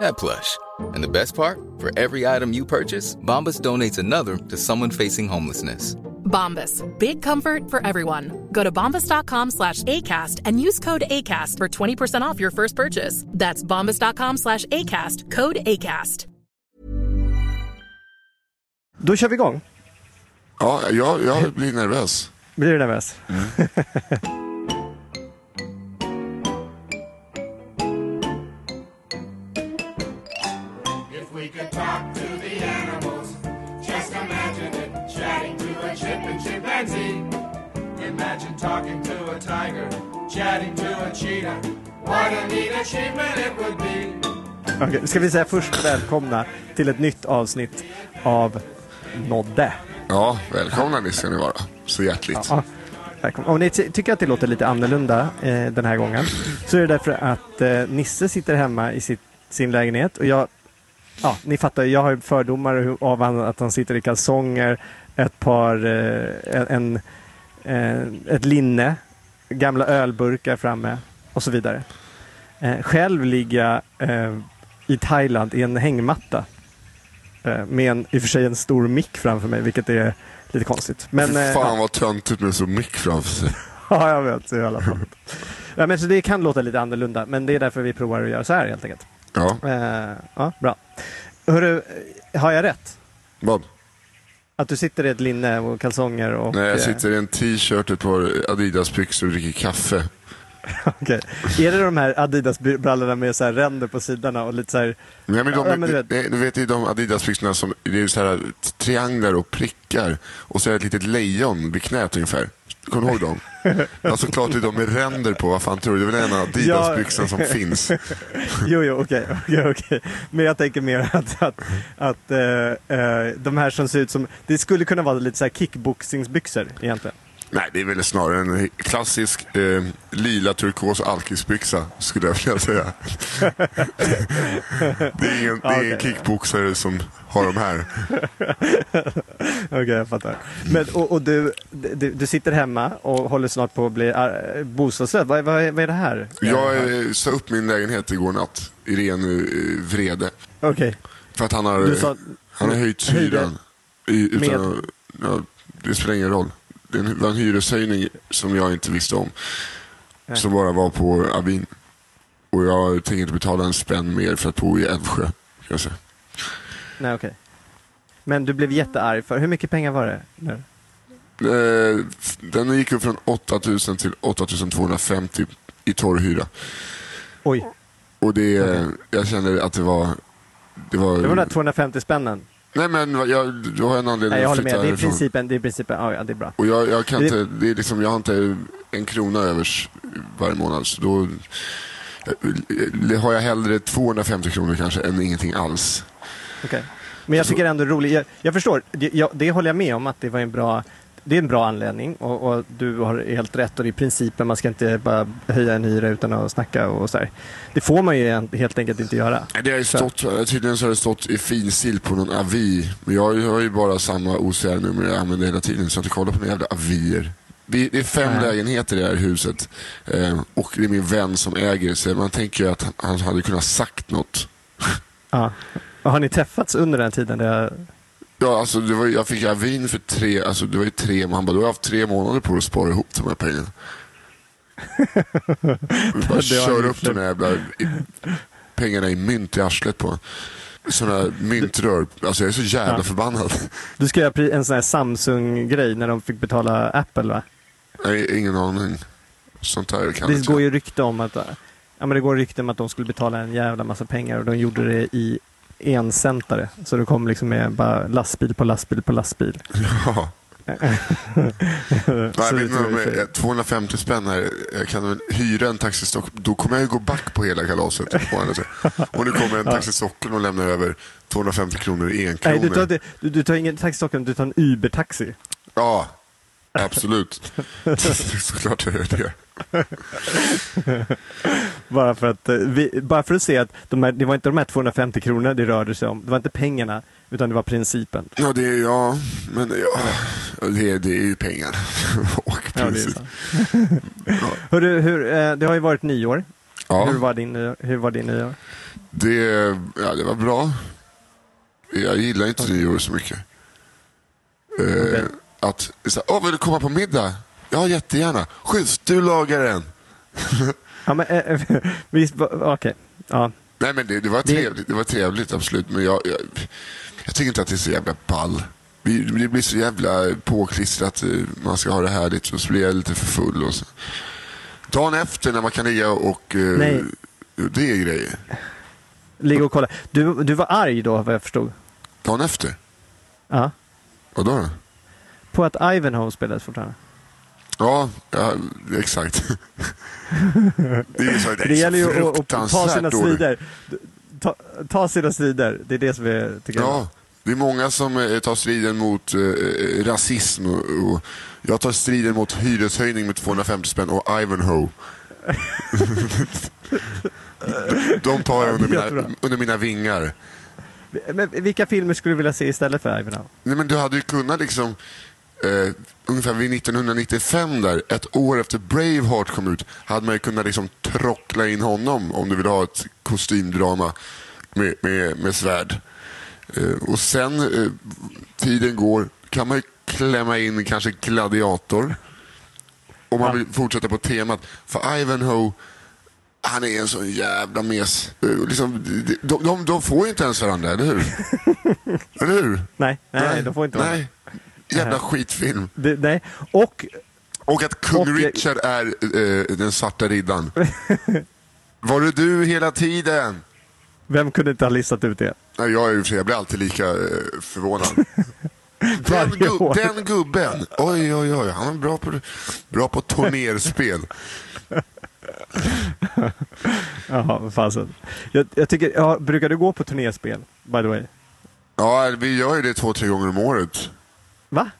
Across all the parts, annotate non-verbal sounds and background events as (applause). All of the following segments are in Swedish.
that plush. And the best part? For every item you purchase, Bombas donates another to someone facing homelessness. Bombas. Big comfort for everyone. Go to bombas.com slash ACAST and use code ACAST for 20% off your first purchase. That's bombas.com slash ACAST. Code ACAST. Då kör vi igång. Ja, jag, jag blir nervös. Blir du nervös? If mm. (laughs) talking to a tiger, chatting to a cheetah. What a neat achievement it would be. Okej, ska vi säga först välkomna till ett nytt avsnitt av Nodde. Ja, välkomna ni ska ni vara. Så hjärtligt. Ja. Om ni ty- tycker att det låter lite annorlunda eh, den här gången så är det därför att eh, Nisse sitter hemma i sitt, sin lägenhet och jag, ja, ni fattar, jag har fördomar av att han sitter i kalsonger, ett par, eh, en, en, ett linne, gamla ölburkar framme och så vidare. Eh, själv ligger jag eh, i Thailand i en hängmatta eh, med en, i och för sig en stor mick framför mig, vilket är lite konstigt. Men, Fy eh, fan vad töntigt med så mick framför sig. (laughs) Ja, jag vet. I alla fall. ja, men så det kan låta lite annorlunda, men det är därför vi provar att göra så här helt enkelt. Ja, Eh, ja, bra. Hörru, eh, har jag rätt? vad? Att du sitter i ett linne och kalsonger och... Nej, jag eh, sitter i en t-shirt, ett par Adidas-byxor och dricker kaffe. (laughs) okej. Är det de här Adidas-brallorna med så ränder på sidorna och lite så här... Nej, men de, Ja, men du vet- du vet de Adidas-byxorna som det är så här trianglar och prickar och så är det ett litet lejon vid knät ungefär. Kommer du ihåg dem? (laughs) Ja, såklart är de med ränder på. Vad fan tror du? Det är väl en av Adidas-byxorna som finns. (laughs) Jo, jo, okej, okej, okej. Men jag tänker mer att, att, att eh, eh, de här som ser ut som... Det skulle kunna vara lite så här kickboxingsbyxor egentligen. Nej, det är väl snarare en klassisk eh, lila turkos alkisbyxa skulle jag vilja säga. (laughs) det är ingen, det är ingen kickboxare som har de här. (laughs) Okej, jag fattar. Men, och, och du, du, du sitter hemma och håller snart på att bli uh, bostadslös. Vad, vad, vad är det här? Jag eh, sa upp min lägenhet igår natt i ren eh, vrede. Okej. För att han har, sa- han har höjt hyran. I, utan, med- ja, det spelar ingen roll. Det var en hyreshöjning som jag inte visste om. Nej. Som bara var på Avin. Och jag tänker inte betala en spänn mer för att bo i Älvsjö. Kan jag säga. Nej, okej. Men du blev jättearg för, hur mycket pengar var det? Nu? Eh, Den gick upp från 8000 till 8250 i torrhyra. Oj, Och det, jag kände att det var... Det var, det var de där 250 spännen. Nej men jag, du har en anledning Nej, jag att flytta med. Det är härifrån. principen, det är principen. Ja, ja, det är bra. Och jag, jag kan Det- inte, det är liksom, jag har inte en krona övers varje månad. Så då eh, har jag hellre 250 kronor kanske än ingenting alls. Okej. Men jag tycker ändå det är roligt. Jag, jag förstår, det, jag, det håller jag med om att det var en bra det är en bra anledning och, och du har helt rätt och det är principen, man ska inte bara höja en hyra utan att snacka och så här. Det får man ju helt enkelt inte göra. Det har ju stått, tydligen så har det stått i finstil på någon avi. Men jag har ju bara samma OCR-nummer jag använder hela tiden så jag har inte kollat på några jävla avier. Vi, det är fem Nej. lägenheter i det här huset eh, och det är min vän som äger så man tänker ju att han, hade kunnat sagt något. Ja. Och har ni träffats under den tiden? Det har... Ja, alltså det var, jag fick avin för tre, alltså det var ju tre, han bara, du har haft tre månader på dig att spara ihop de här pengarna. (laughs) Vi bara kör upp de här jävla i, pengarna i mynt i arslet på sådana myntrör. Alltså jag är så jävla Ja. förbannad. Du ska göra en sån här Samsung-grej när de fick betala Apple va? Nej, ingen aning. Sånt här kan Det inte går ju rykte om att Ja men det går rykte om att de skulle betala en jävla massa pengar och de gjorde det i encentare. Så det kom liksom med bara lastbil på lastbil på lastbil. (laughs) Ja. (laughs) Nej, med, inte. eh, 250 spänn här, jag kan väl hyra en Taxi Stockholm. Då kommer jag ju gå back på hela kalaset. sidan. (laughs) Och nu kommer en Taxi Stockholm och lämnar över 250 kronor i en Nej, du tar, du, du tar ingen taxi Stockholm, du tar en Uber-taxi. Ja, absolut. (laughs) Såklart jag gör det. Bara för att, eh, vi, bara för att se att de här, det var inte de här 250 kronorna det rörde sig om. Det var inte pengarna, utan det var principen. Ja, det är ja, men ja, det, det är ju pengar. (laughs) Och Ja, det sant. Hörru, hur, eh, det har ju varit nyår. Ja, Hur, var din, hur var din nyår? det, ja, det var bra. Jag gillar inte nyår så mycket. Okej. Att, så, åh, vill du komma på middag? Ja, jättegärna. Schysst, du lagar den. (laughs) Ja, men, eh, (laughs) visst, va- okej. Ja. Nej, men det, det, var trevligt, det var trevligt, absolut. Men jag, jag, jag tycker inte att det är så jävla ball. Det blir så jävla påklistrat. eh, Man ska ha det härligt och så blir jag lite för full. Och så. Dagen efter när man kan ligga och... eh, Nej. Det är grejer. Ligga och kolla. Du, du var arg då, vad jag förstod. Dagen efter? Ja. Vadå då? På att Ivanhoe spelades fortfarande. Ja, ja exakt. det är, så, det är Det gäller ju att, att ta sina strider. Ta, ta sina strider. Det är det som är, tycker jag. Ja, det är många som eh, tar striden mot eh, rasism och, och jag tar striden mot hyreshöjning med 250 spänn och Ivanhoe. (laughs) De tar jag under mina, under mina vingar. Men vilka filmer skulle du vilja se istället för Ivanhoe? Nej, men du hade ju kunnat liksom eh, ungefär vid 1995 där, ett år efter Braveheart kom ut, hade man ju kunnat liksom trockla in honom om du vill ha ett kostymdrama med, med, med svärd. Eh, och sen, eh, tiden går, kan man ju klämma in kanske Gladiator. Om man vill fortsätta på temat. För Ivanhoe, han är en sån jävla mes. Eh, liksom, de, de, de, får ju inte ens varandra, eller hur? (laughs) eller hur? Nej, nej, nej, de får inte vara Nej. Jävla skitfilm. det, nej. Och Och att kung Och- Richard är eh, den svarta riddaren. (laughs) Var det du hela tiden? vem kunde inte ha listat ut det? Nej, jag, är, jag blir alltid lika eh, förvånad. (laughs) Den, Varje gu- år. den gubben, oj oj oj, han är bra på, bra på turnerspel. (laughs) Jaha, fasen. Jag, jag tycker, ja, brukar du gå på turnéspel, by the way? Ja, vi gör ju det två, tre gånger om året. Va?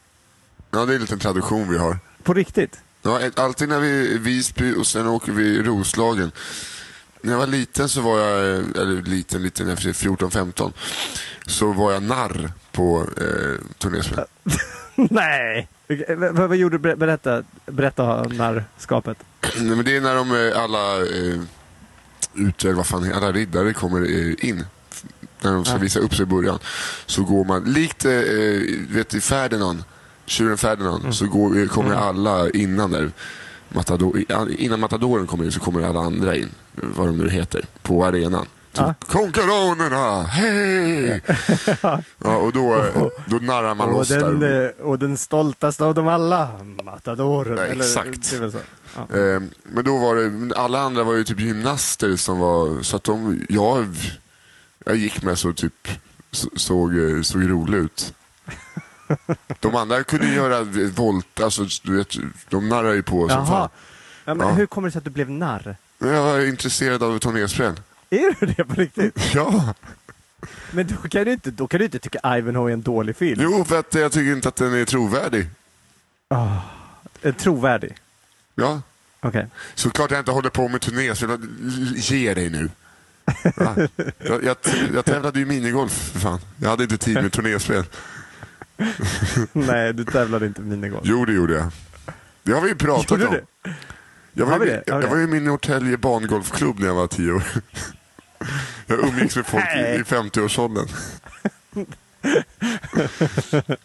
Ja, det är en liten tradition vi har. På riktigt? Ja, alltid när vi är i Visby och sen åker vi i Roslagen. När jag var liten så var jag, eller liten, liten, efter 14-15, så var jag narr på eh, turnéspel. (laughs) nej! Vad, vad gjorde du? Ber- Berätta, berätta narrskapet. Nej, men det är när de eh, alla eh, ute, vad fan, alla riddare kommer eh, in. När de ska visa upp sig i början. Så går man, likt eh, vet, i Ferdinand, tjuren Ferdinand, så går, eh, kommer alla innan där. Matador, innan Matadoren kommer in så kommer alla andra in, vad de nu heter, på arenan. Konkaronerna, hej! (laughs) ja, och då, eh, då narrar man Och loss den, där. eh, och den stoltaste av dem alla, Matadoren. Ja, Eller, exakt. så. Ja. Men då var det, alla andra var ju typ gymnaster som var, så att de, jag, jag gick med så typ, så- såg, eh, såg rolig ut. De andra kunde göra volt, alltså du vet, de narrar ju på som Jaha. fan. Ja, men Ja. Hur kommer det sig att du blev narr? Jag var intresserad av turnéspel. Är du det på riktigt? Ja, Men då kan du inte, då kan du inte tycka Ivanhoe är en dålig film. jo för att jag tycker inte att den är trovärdig. Eh, Trovärdig. Ja, Okej. såklart jag inte håller på med turnéspel. Ge dig nu. Ja. Jag, jag, jag tävlade ju minigolf för fan. Jag hade inte tid med turnéspel. Nej, du tävlade inte minigolf. Jo, det gjorde jag. Det har vi ju pratat Gjorde om. du? Jag var, ju- jag, jag var ju i min Norrtälje bangolfklubb när jag var tio år. Jag umgicks med folk i, i 50-årsåldern.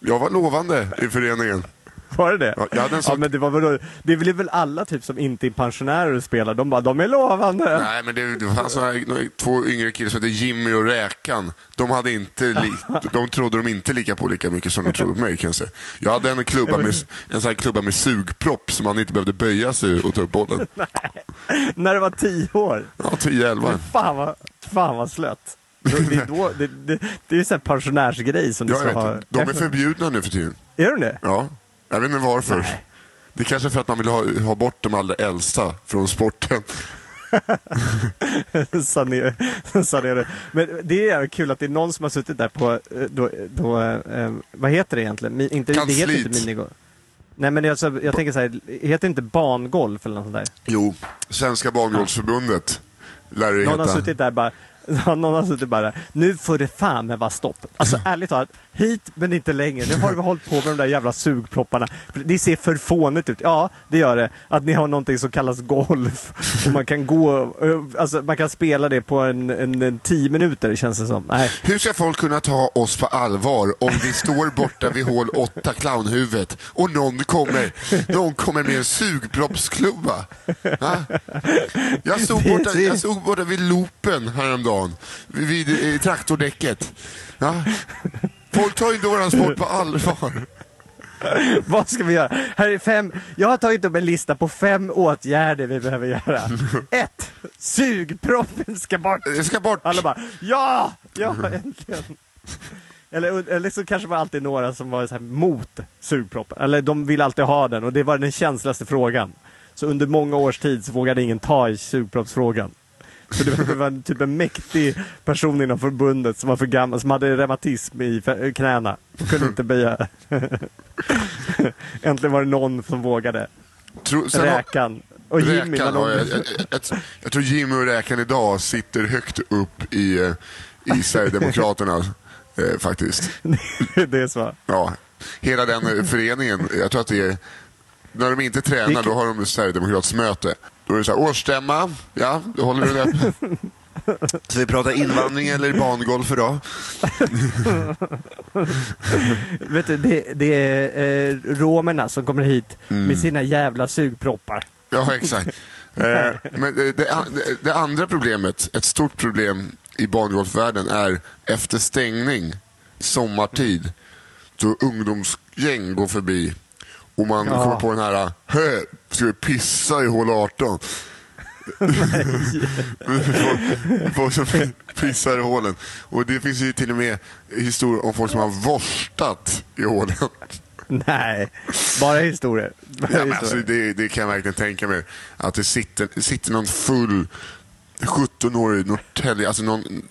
Jag var lovande i föreningen. (laughs) Var det det? Ja, jag hade en Ja, sån- men det var väl, det är väl alla typ som inte är pensionärer och spelar, de bara, de är lovande. Nej, men det, det fanns några, två yngre killar som hette Jimmy och Räkan. De, hade inte li, (laughs) de trodde de inte lika på lika mycket som de trodde på mig kan jag säga. Jag hade en klubba med, en sån här klubba med sugpropp som man inte behövde böja sig och ta upp bollen. (laughs) När du var tio år. Ja, 10-11. Fan vad, fan vad slött. Det, är då, det, det, det är ju en pensionärsgrej som du ska ha. de är förbjudna nu för tiden. Är de det? Ja, jag vet inte varför. Nej. Det är kanske för att man vill ha, ha bort de allra äldsta från sporten. (laughs) Sanera, sanera. Men det är kul att det är någon som har suttit där på, eh, då, då, eh, vad heter det egentligen? Mi, inte, det heter Kansliet. inte minigolf. Nej men är alltså, jag tänker så här, heter inte bangolf eller något sånt där? Jo, Svenska Bangolfsförbundet lär det Någon har heta. suttit där bara, (laughs) någon har suttit bara, nu får det fan med vara stopp. Alltså (laughs) ärligt talat, hit men inte längre. Nu har vi hållit på med de där jävla sugpropparna. För Det ser för fånigt ut. Ja, det gör det. Att ni har någonting som kallas golf. Och man kan gå, alltså man kan spela det på en, en, en tio minuter känns det som. Nej. Hur ska folk kunna ta oss på allvar om vi står borta vid hål 8, clownhuvudet, och någon kommer, någon kommer med en sugproppsklubba? Va? Jag stod, borta, jag stod borta vid loopen häromdagen, vid, vid eh, traktordäcket. Ja? Folk tar ju inte våran sport på allvar. Vad ska vi göra? Här är fem, jag har tagit upp en lista på fem åtgärder vi behöver göra. Ett, Sugproppen ska bort! Det ska bort. Alla bara ja, ja äntligen. Eller, eller så kanske var det alltid några som var så här mot sugproppen. Eller de vill alltid ha den och det var den känsligaste frågan. Så under många års tid så vågade ingen ta i sugproppsfrågan. Så det var, typ en mäktig person inom förbundet som var för gammal, som hade reumatism i knäna. Och kunde inte böja. (laughs) Äntligen var det någon som vågade. Tro, Räkan. Och Jimmy. Räkan, har jag, jag, jag, jag tror Jimmy och Räkan idag sitter högt upp i, eh, i Sverigedemokraterna. Eh, faktiskt. (laughs) det är så. Ja, hela den eh, föreningen, jag tror att det är... När de inte tränar, då har de Sverigedemokratsmöte. Då är det så här, årsstämma, ja, då håller vi det. Så vi pratar invandring eller bangolf idag? (laughs) Vet du, det, det är eh, romerna som kommer hit Mm. med sina jävla sugproppar. Ja, exakt. (laughs) Eh, men det, det, det, andra problemet, ett stort problem i bangolfvärlden är efter stängning, sommartid, då ungdomsgäng går förbi och man Ja. kommer på den här, hö, ska vi pissa i hål 18? folk, (laughs) folk som pissar i hålen. Och det finns ju till och med historier om folk som har vorstat i hålen. Nej, bara historier. Bara Ja, alltså, historier. det, det kan jag verkligen tänka mig. Att det sitter, sitter någon full 17-årig Norrtälje, alltså någon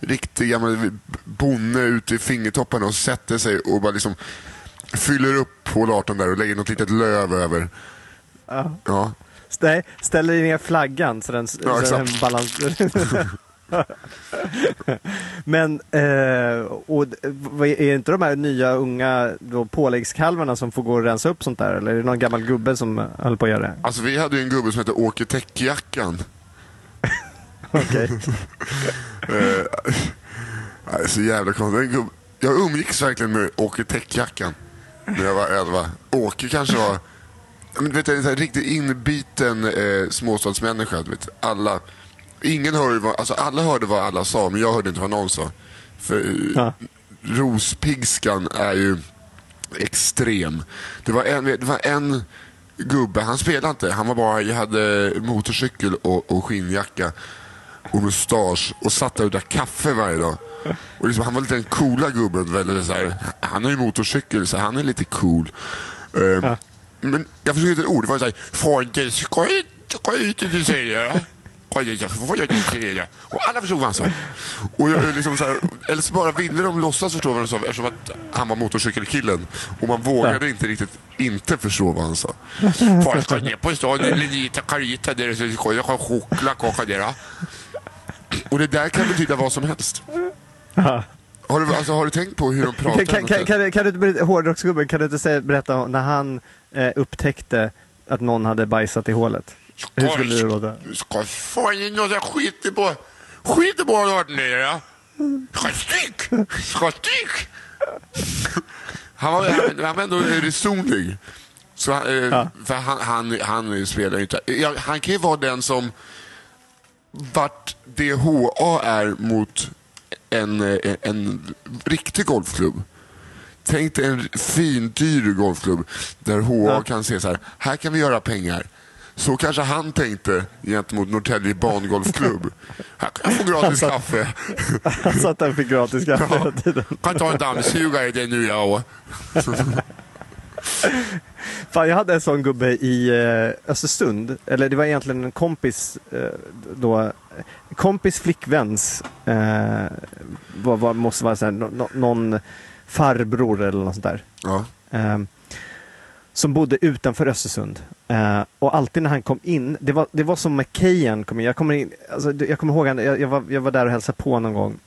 riktig gammal bonde ute i fingertopparna och sätter sig och bara liksom fyller upp hål 18 där och lägger något litet löv över. Ja. Ja. Stä, ställer ner flaggan så den, Ja, så den exakt. balans... (laughs) Men, eh, och, är är inte de här nya unga då, påläggskalvarna som får gå och rensa upp sånt där? Eller är det någon gammal gubbe som höll på att göra det? Alltså vi hade ju en gubbe som hette Åke Täckjackan. (laughs) Okej. (laughs) Eh, så jävla konstigt. Jag umgicks verkligen med Åke Täckjackan när jag var 11. Åke kanske var men, du vet, en riktigt inbiten eh, småstadsmänniska. Vet, alla, ingen hörde vad, alltså alla hörde vad alla sa, men jag hörde inte vad någon sa. För eh, Ja. rospigskan är ju extrem. Det var en, det var en gubbe, han spelade inte, han var bara, jag hade motorcykel och, och skinnjacka och mustasch och satt där och drack kaffe varje dag. Och liksom, han var lite den coola gubben. Väldigt så här, han har ju motorcykel så han är lite cool. Eh, Men jag förstod inte ett ord. Det var så här, Fonte, ska inte, du säga? Och alla förstod vad han sa. Och jag, liksom så här, eller så bara ville de låtsas förstå vad han sa eftersom att han var motorcykelkillen. Och man vågade inte riktigt inte förstå vad han sa. (laughs) Folk ska ner på stan, där så ska jag ha choklad där. Och det där kan betyda vad som helst. Har du, alltså, har du tänkt på hur de pratar? Kan, kan, kan, kan du inte hårdrocksgubben, kan du inte säga, berätta om när han eh, upptäckte att någon hade bajsat i hålet? Hur skulle det låta? Du ska fan in och skit på... Skit på nere. ja. Ska stick! Ska stick! Han var, han, han var ändå resonlig. Så, eh, Ja. för han, han, han spelar ju inte... Ja, han kan ju vara den som vart DHA är mot en, eh, en riktig golfklubb. Tänk dig en fin, dyr golfklubb där HA Ja. kan se så här, här kan vi göra pengar. Så kanske han tänkte gentemot Norrtälje bangolfklubb. (laughs) Här kan jag få gratis Han satt- kaffe. (laughs) Han satt där och fick gratis kaffe hela tiden. Kan ta en dammsugare det nu (laughs) jag. (laughs) Fan, jag hade en sån gubbe i eh, Östersund. Eller det var egentligen en kompis eh, då. Kompis flickväns. Eh, vad, vad måste vara så här, nå- nå- någon farbror eller något sånt där. Ja. Eh, som bodde utanför Östersund. Eh, och alltid när han kom in, det var, det var som Kejan kom in. Jag kommer, in, alltså, jag kommer ihåg, jag, jag, var, jag var där och hälsade på någon gång.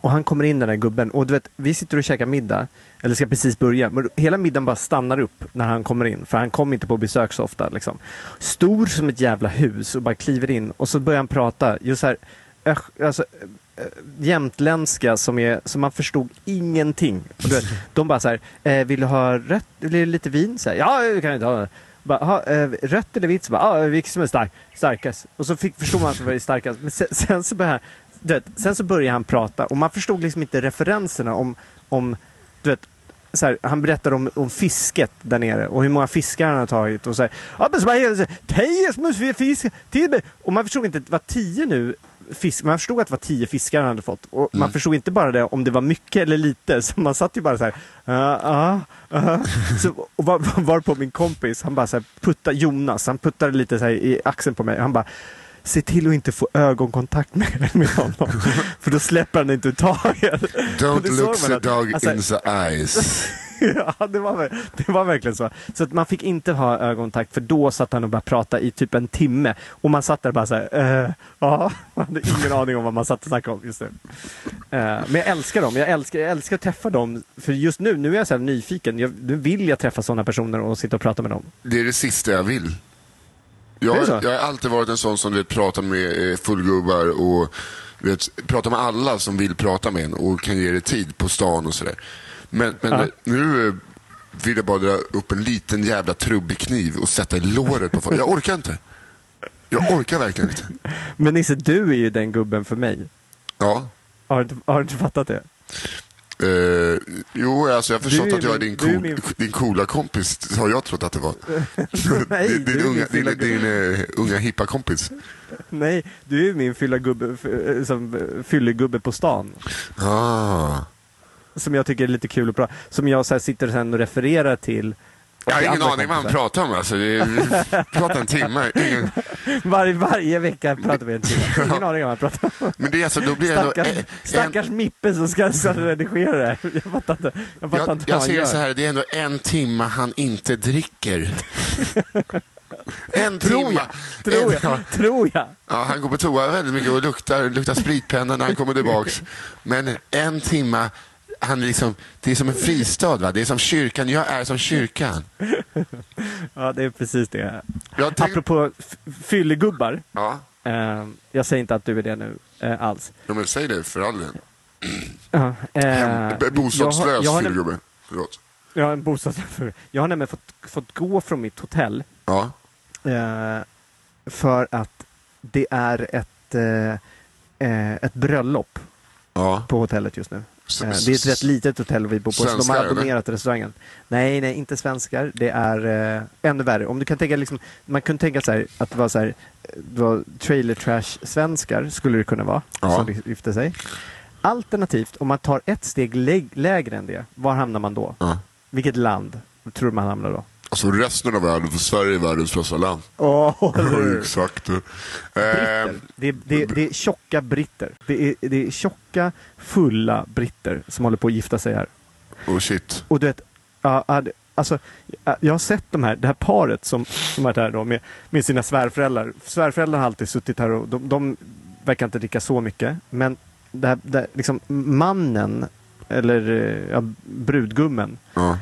Och han kommer in den där gubben och du vet, vi sitter och käkar middag, eller ska precis börja, men hela middagen bara stannar upp när han kommer in, för han kommer inte på besök så ofta. Liksom. Stor som ett jävla hus och bara kliver in och så börjar han prata, just så här, öh, alltså, eh, jämtländska som, är, som man förstod ingenting. Och du vet, de bara så här, eh, vill du ha rött, vill du lite vin? Så här, ja, det kan jag ta. Bara, ha, eh, rött eller vitt? Så bara, ah, vilket som är stark, starkast? Och så fick, förstod man att det var starkast. Men sen, sen så började han, du vet, sen så började han prata och man förstod liksom inte referenserna om, om du vet, så här, han berättade om, om fisket där nere och hur många fiskar han har tagit. Och så här. Och man förstod inte att det var tio nu fisk, man förstod att det var tio fiskar han hade fått. Och man förstod inte bara det om det var mycket eller lite. Så man satt ju bara så här, ja. Så, och var, var på min kompis, han bara så här, putta Jonas, han puttade lite så i axeln på mig. Han bara, se till att inte få ögonkontakt med, med honom. (laughs) För då släpper han inte taget. Don't look the dog alltså- in the eyes. (laughs) ja, det var, det var verkligen så. Så att man fick inte ha ögonkontakt för då satt han och började prata i typ en timme. Och man satt där bara så här, eh, ja, (laughs) man hade ingen aning om vad man satt och snackade om just nu. Eh, men jag älskar dem, jag älskar, jag älskar att träffa dem. För just nu, nu är jag så nyfiken. Jag, nu vill jag träffa sådana personer och sitta och prata med dem. Det är det sista jag vill. Jag, så? jag har alltid varit en sån som du vet, pratar med eh, fullgubbar och du vet, pratar med alla som vill prata med en och kan ge dig tid på stan och sådär. Men, men Ja. nu eh, vill jag bara dra upp en liten jävla trubbig kniv och sätta i låret på folk. Jag orkar inte. Jag orkar verkligen inte. Men Nisse, du är ju den gubben för mig. Ja. Har du har du inte fattat det? Eh, jo, alltså jag har förstått Du att jag är din, du är cool, min- din coola kompis, har jag trott att det var. (laughs) Nej, din din, unga, din, fula din, eh, unga hippa kompis. Nej, du är min som eh, fyllegubbe på stan. Ah. Som jag tycker är lite kul att prata Som jag så sitter sen och refererar till. Jag har ingen aning vad han pratar om. Alltså. Vi pratar en timme. Ingen, (laughs) Var, varje vecka pratar vi en timme. (laughs) Ingen aning om vad jag pratar om. men det är alltså, då blir det ändå... Stackars, en- stackars Mippe som ska, ska redigera det här. Jag fattar inte, jag fattar jag, inte jag vad han ser gör. det så här, det är ändå en timme han inte dricker. En (laughs) Tror timme. jag, tror En- jag, tror jag. Ja, han går på toa väldigt mycket och luktar, luktar spritpenna när han kommer tillbaks. Men en timme, han liksom, det är som en fristad. Va? Det är som kyrkan, jag är som kyrkan. (laughs) Ja, det är precis det. Jag tänk, Apropå fyllegubbar. ja, Eh, jag säger inte att du är det nu eh, alls. ja, men säg det för all del. Ja, eh, Bostadslös jag har, fyllegubbe. Förlåt. Har en bostadslös. (laughs) Jag har nämligen fått, fått gå från mitt hotell Ja, eh, för att det är ett, eh, eh, ett bröllop ja. på hotellet just nu. Eh, det är ett rätt litet hotell vi bor på, så de Svenskar, har eller? abonnerat restaurangen. Nej, nej, inte svenskar. Det är eh, ännu värre. Om du kan tänka liksom, man kunde tänka så här, att det var så här, eh, det var trailer trash-svenskar, skulle det kunna vara, Ja. som gifte sig. Alternativt, om man tar ett steg lä- lägre än det, var hamnar man då? ja. Vilket land tror man hamnar då? Alltså resten av världen, för Sverige är världens största land. Åh, Exakt. Eh. Det är, det, det är tjocka britter. Det är, det är tjocka, fulla britter som håller på att gifta sig här. oh shit. Och du vet, alltså, ja, jag har sett de här, det här paret som, som varit här då med, med sina svärföräldrar. Svärföräldrar har alltid suttit här och de, de verkar inte dricka så mycket. Men det här, det, här, liksom, mannen, eller eh, ja, brudgummen, Ja.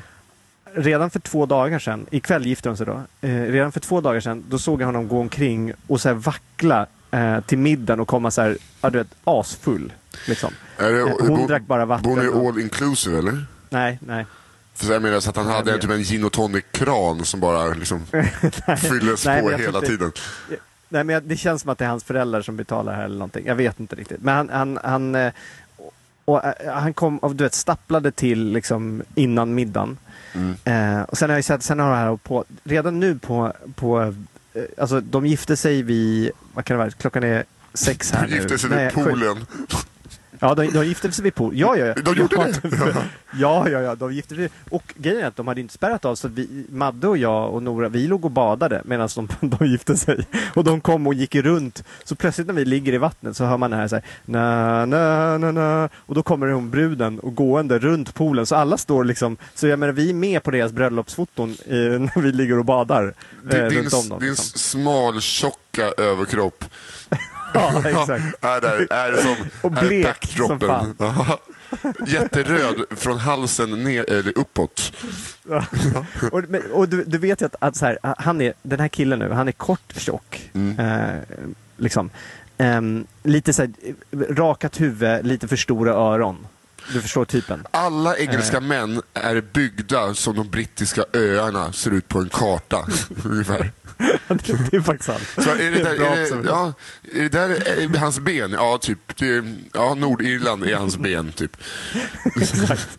Redan för två dagar sedan, ikväll gifte de sig då, eh, redan för två dagar sedan, då såg jag honom gå omkring och så vackla eh, till middagen och komma så här, ja du vet, asfull. Liksom. Är det, Eh, hon bo- drack bara vatten Bor ni och- all inclusive eller? Nej, nej. För jag menar så att han hade typ en gin och tonic-kran som bara liksom (laughs) fylldes Nej, på jag hela tiden. Nej, men jag- det känns som att det är hans föräldrar som betalar här eller någonting. Jag vet inte riktigt. Men han, han, han, eh, och, eh, han kom och du vet, stapplade till liksom innan middagen. Mm. Eh, och sen har jag sett, sen har det här på, redan nu på, på eh, alltså de gifte sig vid, vad kan det vara, klockan är sex här De gifte nu. sig Nej, vid sju. Ja, de, de gifte sig vid poolen. Ja, ja, ja. De gjorde ja, det? (laughs) Ja, ja, ja. De gifte sig. Och grejen är att de hade inte spärrat av så vi, Madde och jag och Nora, vi låg och badade medan de, (laughs) de gifte sig. Och de kom och gick runt. Så plötsligt när vi ligger i vattnet så hör man det här så här, na, na, na, na. Och då kommer hon bruden och gående runt poolen. Så alla står liksom, så jag menar vi är med på deras bröllopsfoton eh, (laughs) när vi ligger och badar. Eh, Din, runt om dem. din Liksom. smal, tjocka överkropp (laughs) Ja, exakt. är, där, är som (laughs) Och är blek backdropen. som fan. (laughs) Ja. Jätteröd från halsen ner, eller uppåt. Ja. och och du, du vet ju att, att så här, han är, den här killen nu, han är kort, tjock. Mm. Eh, liksom. Ehm, lite så här, eh, rakat huvud, lite för stora öron. Du förstår typen. Alla Eh. engelska män är byggda som de brittiska öarna ser ut på en karta. ungefär. Det, (laughs) det är faktiskt sant. Så är det, där, är det, observerat. ja, är det där är hans ben? Ja, typ. Det, ja, Nordirland är hans ben, typ. (laughs) Exakt.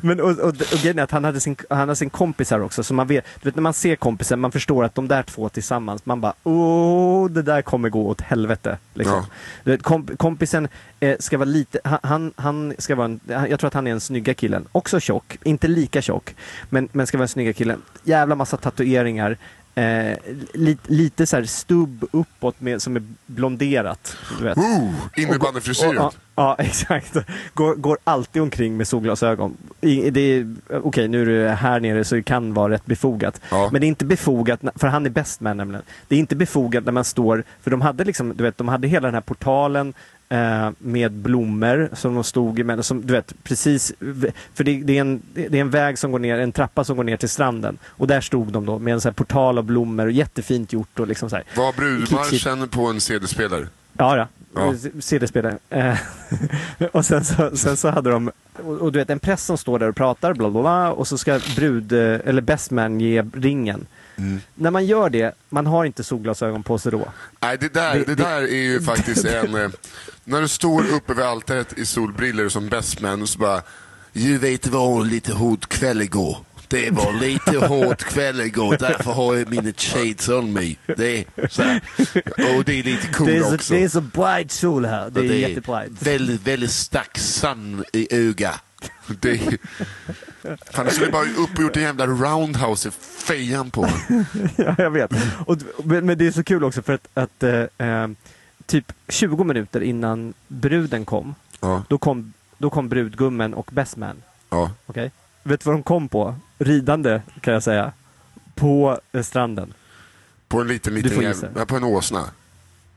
Men och, och, och grejen är att han hade sin, han hade sin kompis här också, så man vet, du vet när man ser kompisen, man förstår att de där två tillsammans, man bara åh, det där kommer gå åt helvete. Liksom. Ja. Vet, komp, kompisen eh, ska vara lite, han, han ska vara en, jag tror att han är en snygga killen, också tjock, inte lika tjock, men, men ska vara en snygga killen. Jävla massa tatueringar, eh, lite, lite så här stubb uppåt med, som är blonderat. Du vet. Ooh, och- Ja, ja, (laughs) exakt. Går, går alltid omkring med solglasögon. I- Det är, okej, nu är det här nere så det kan vara rätt befogat. Ja. Men det är inte befogat, för han är best man nämligen. Det är inte befogat när man står, för de hade liksom, du vet, de hade hela den här portalen eh, med blommor som de stod emellan, som du vet precis, för det, det, är en, det är en väg som går ner, en trappa som går ner till stranden. Och där stod de då med en här portal av blommor och jättefint gjort och liksom så här. Var brudmarschen på en CD-spelare? Ja, ja. Ja. CD-spelare. Eh, (laughs) och sen så, sen så hade de, och, och du vet en präst som står där och pratar, bla bla bla, och så ska brud, eh, eller best man ge ringen. Mm. När man gör det, man har inte solglasögon på sig då. Nej, det där, Det- det, det- där är ju (laughs) faktiskt en... Eh, när du står uppe vid altaret i solbriller som bestman och så bara... Du vet, det var lite hård kväll igår. Det var lite hård kväll igår, därför har jag mina shades on me. Det är så här. Och det är lite cool det, är så, också. det är så bright sol här. Det är, Och jättebright. Väldigt, väldigt stark sun i öga. (laughs) Det är... Fan, skulle bara upp och gjort en jävla roundhouse i fejan på (laughs) ja, jag vet. Och, men, det är så kul också för att, att eh, eh, typ 20 minuter innan bruden kom, Ja, då kom, då kom brudgummen och best man. ja. Okej. Vet du vad de kom på? Ridande, kan jag säga. På eh, stranden. På en liten, liten jävla... På en åsna.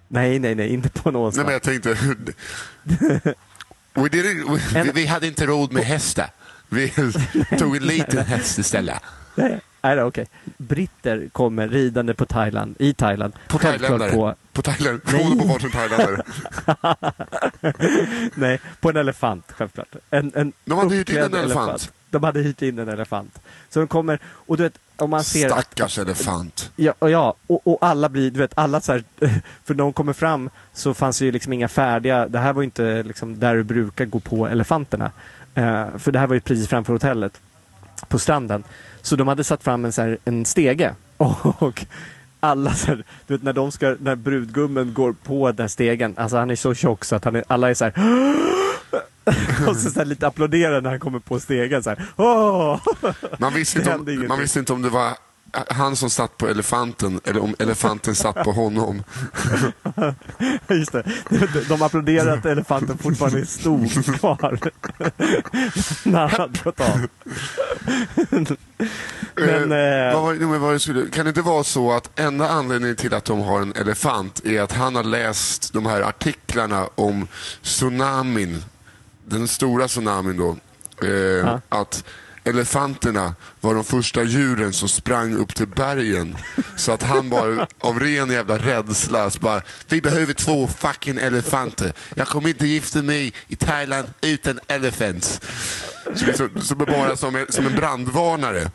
Nej, nej, nej, inte på en åsna. Nej, men jag tänkte... (laughs) we didn't, we, En- vi hade inte råd med hästar. Vi (laughs) tog en liten häst istället. Nej, okej. Britter kommer ridande på Thailand, i Thailand. På thailändare. På, På Thailand. Nej. Beroende på varsin thailändare. (laughs) nej, på en elefant, självklart. En, en De hade hyrt in en uppklädd elefant. De hade hyrt in en elefant. Så de kommer, och du vet, om man ser... att- Stackars elefant. Ja, och ja och, och alla blir, du vet, alla så här, (laughs) för när de kommer fram så fanns det ju liksom inga färdiga, det här var ju inte liksom där du brukar gå på elefanterna. Eh, för det här var ju precis framför hotellet på stranden. Så de hade satt fram en, så här, en stege (laughs) och alla så här, du vet när de ska, när brudgummen går på den stegen, alltså han är så tjock så att han är, alla är så här (gasps) (laughs) och så, så här, lite applåderar när han kommer på stegen så här. Man visste, inte om, man visste inte om det var han som satt på elefanten eller om elefanten satt på honom. (laughs) Just det. De- De applåderar att elefanten fortfarande stod kvar. (laughs) När han hade gått av. Men, Eh, eh, vad var, vad skulle, kan det inte vara så att enda anledningen till att de har en elefant är att han har läst de här artiklarna om tsunamin, den stora tsunamin då. Eh, Att elefanterna var de första djuren som sprang upp till bergen. Så att han bara av ren jävla rädsla så bara, vi behöver två fucking elefanter. Jag kommer inte gifta mig i Thailand utan elephants. Så, så, så bara som en, som en brandvarnare.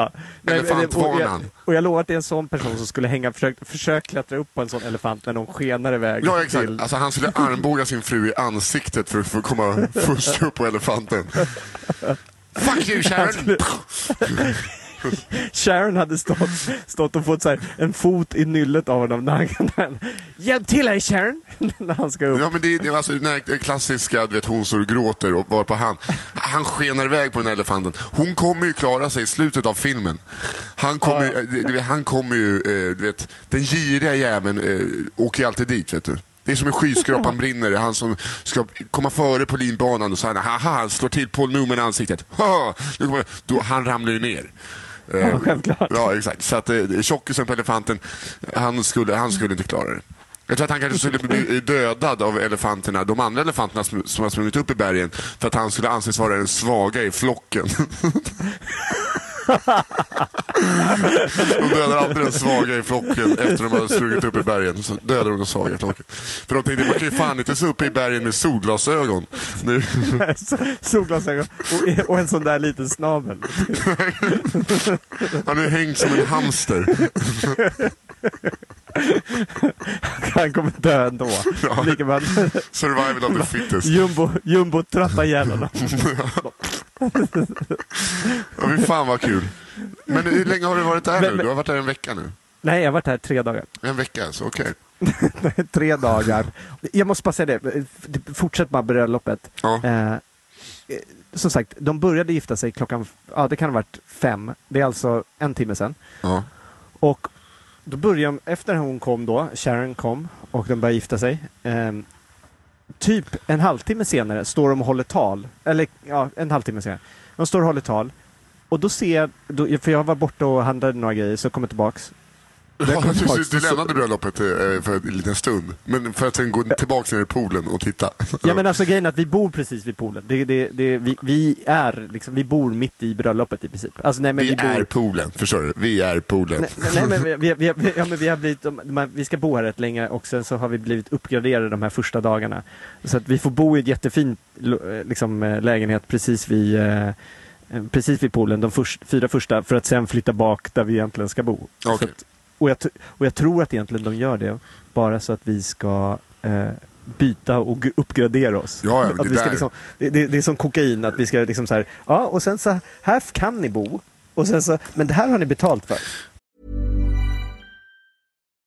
Ja. Men- Elefantvarnan. och, jag, och jag lovar att det är en sån person som skulle hänga, försök, försök klättra upp på en sån elefant när de skenar iväg. Ja, exakt. till- Alltså, han skulle armbåga sin fru i ansiktet för att få komma först upp på elefanten. (laughs) Fuck you Sharon! (laughs) (laughs) Sharon hade stått, stått och fått så här, en fot i nyllet av honom. När han, när han, Hjälp till här Sharon! (laughs) när han ska upp. Ja, men det, det är alltså den här klassiska, du vet, hon står och gråter och var på han, han skenar iväg på den här elefanten. Hon kommer ju klara sig i slutet av filmen. Han kommer, Ja. eh, du vet, han kommer ju, eh, du vet, den giriga jäveln eh, åker ju alltid dit, vet du. Det är som en skyskrapan brinner. Han som ska komma före på linbanan och så han, haha, han slår till Paul Newman i ansiktet. (laughs) Ha! Då, han ramlar ju ner. Eh, Ja, självklart. Ja, exakt. Så att eh, tjockisen på elefanten, han skulle, han skulle inte klara det. Jag tror att han kanske skulle bli dödad av elefanterna, de andra elefanterna som, som har sprungit upp i bergen, för att han skulle anses vara den svaga i flocken. (laughs) de dödar alltid den svaga i flocken efter de har sprungit upp i bergen. Så dödar de den svaga i flocken. För de tänkte, man kan ju fan inte se upp i bergen med solglasögon. Nu. (laughs) Solglasögon och, och en sån där liten snabel. (laughs) Han är hängt som en hamster. (laughs) Han kommer dö ändå. Ja. Lika bra. Survival of the fittest. Jumbo, jumbo trattar ihjäl honom. Ja, fan vad kul. Men hur länge har du varit där Men- nu? Du har varit där en vecka nu. Nej, jag har varit här tre dagar. En vecka alltså, okej. (laughs) tre dagar. Jag måste bara säga det, fortsätt bara bröllopet. Ja. Eh, som sagt, de började gifta sig klockan, ja det kan ha varit fem. Det är alltså en timme sedan. Ja. Och då började efter hon kom då, Sharon kom och de började gifta sig. Eh, typ en halvtimme senare står de och håller tal. Eller ja, en halvtimme senare. De står och håller tal. Och då ser jag, då, för jag var borta och handlade några grejer, så kom jag tillbaks. Ja, kom du, lämnade bröllopet för en liten stund, men för att sen gå tillbaka ner i poolen och titta. Ja men alltså grejen är att vi bor precis vid poolen. Det, det, det, vi, vi är liksom, vi bor mitt i bröllopet i princip. Alltså nej men vi vi, bor... är poolen, förstår du? Vi är poolen. Nej, nej men vi, vi, vi, ja, men vi har blivit, vi ska bo här rätt länge och sen så har vi blivit uppgraderade de här första dagarna. Så att vi får bo i ett jättefint lo- eh, liksom, eh, lägenhet precis vid, eh, precis vid poolen, de först, fyra första, för att sen flytta bak där vi egentligen ska bo. Att, och, jag, och jag tror att egentligen de gör det bara så att vi ska eh, byta och uppgradera oss. Ja, ja, att det vi ska liksom, det, det, det är som kokain, att vi ska liksom så här, ja och sen så här kan ni bo. Och sen så, men det här har ni betalt för.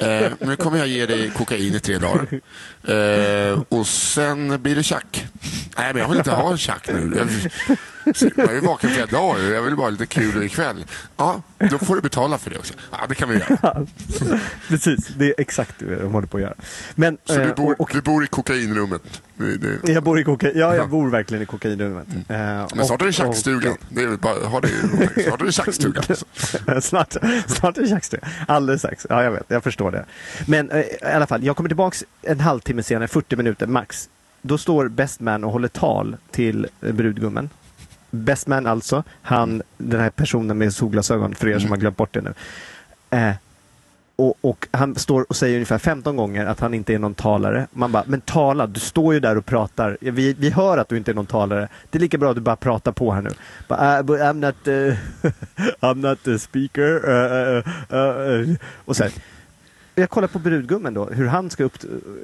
Eh, nu kommer jag ge dig kokain i tre dagar. Eh, och sen blir det tjack. Nej, men jag vill inte ha en tjack nu. Jag, jag är ju vaken flera dagar. Jag vill bara ha lite kul ikväll. Ja, då får du betala för det också. Ja, det kan vi göra. Precis, det är exakt det de håller på att göra. Men, Så du eh, bor, och, du bor i kokainrummet. Det, jag bor i kokain, ja, jag bor verkligen i kokainrummet. Eh, Men snart är det tjackstugan. Det är väl bara, ha det, i- snart är det tjackstugan. (laughs) snart, snart är det tjackstuga. Alldeles strax. Ja, jag vet. Jag förstår det. Men eh, i alla fall, jag kommer tillbaks en halvtimme senare, 40 minuter max. Då står Best Man och håller tal till brudgummen. Best Man alltså, han, den här personen med solglasögon, för er som har glömt bort det nu. Eh, och, och han står och säger ungefär 15 gånger att han inte är någon talare. Man bara, men tala, du står ju där och pratar. Vi, vi hör att du inte är någon talare. Det är lika bra att du bara pratar på här nu. Bara, uh, but I'm not, uh, (laughs) I'm not a speaker. Uh, och sen, jag kollar på brudgummen då, hur han ska upp,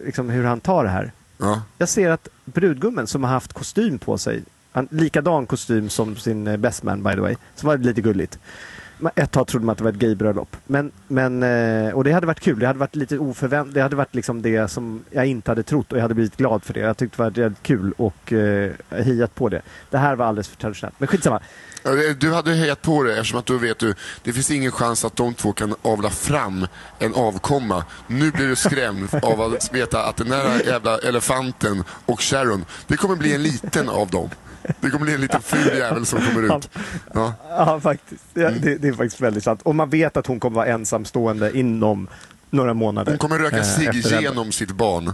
liksom, hur han tar det här. Ja. Jag ser att brudgummen som har haft kostym på sig, han, likadan kostym som sin eh, best man by the way, som var lite gulligt. Ett tag trodde man att det var ett gaybröllop. Men, men, eh, och det hade varit kul. Det hade varit lite oförväntat. Det hade varit liksom det som jag inte hade trott och jag hade blivit glad för det. Jag tyckte det var jävligt kul och eh, hejat på det. Det här var alldeles för traditionellt. Men skitsamma. Du hade hejat på det eftersom att då vet du, det finns ingen chans att de två kan avla fram en avkomma. Nu blir du skrämd av att veta att den där jävla elefanten och Sharon, det kommer bli en liten av dem. Det kommer bli en liten ful jävel som kommer ut. Ja. Ja, faktiskt. Ja, det, det är faktiskt väldigt sant. Och man vet att hon kommer vara ensamstående inom några månader. Hon kommer röka eh, sig här. genom sitt barn.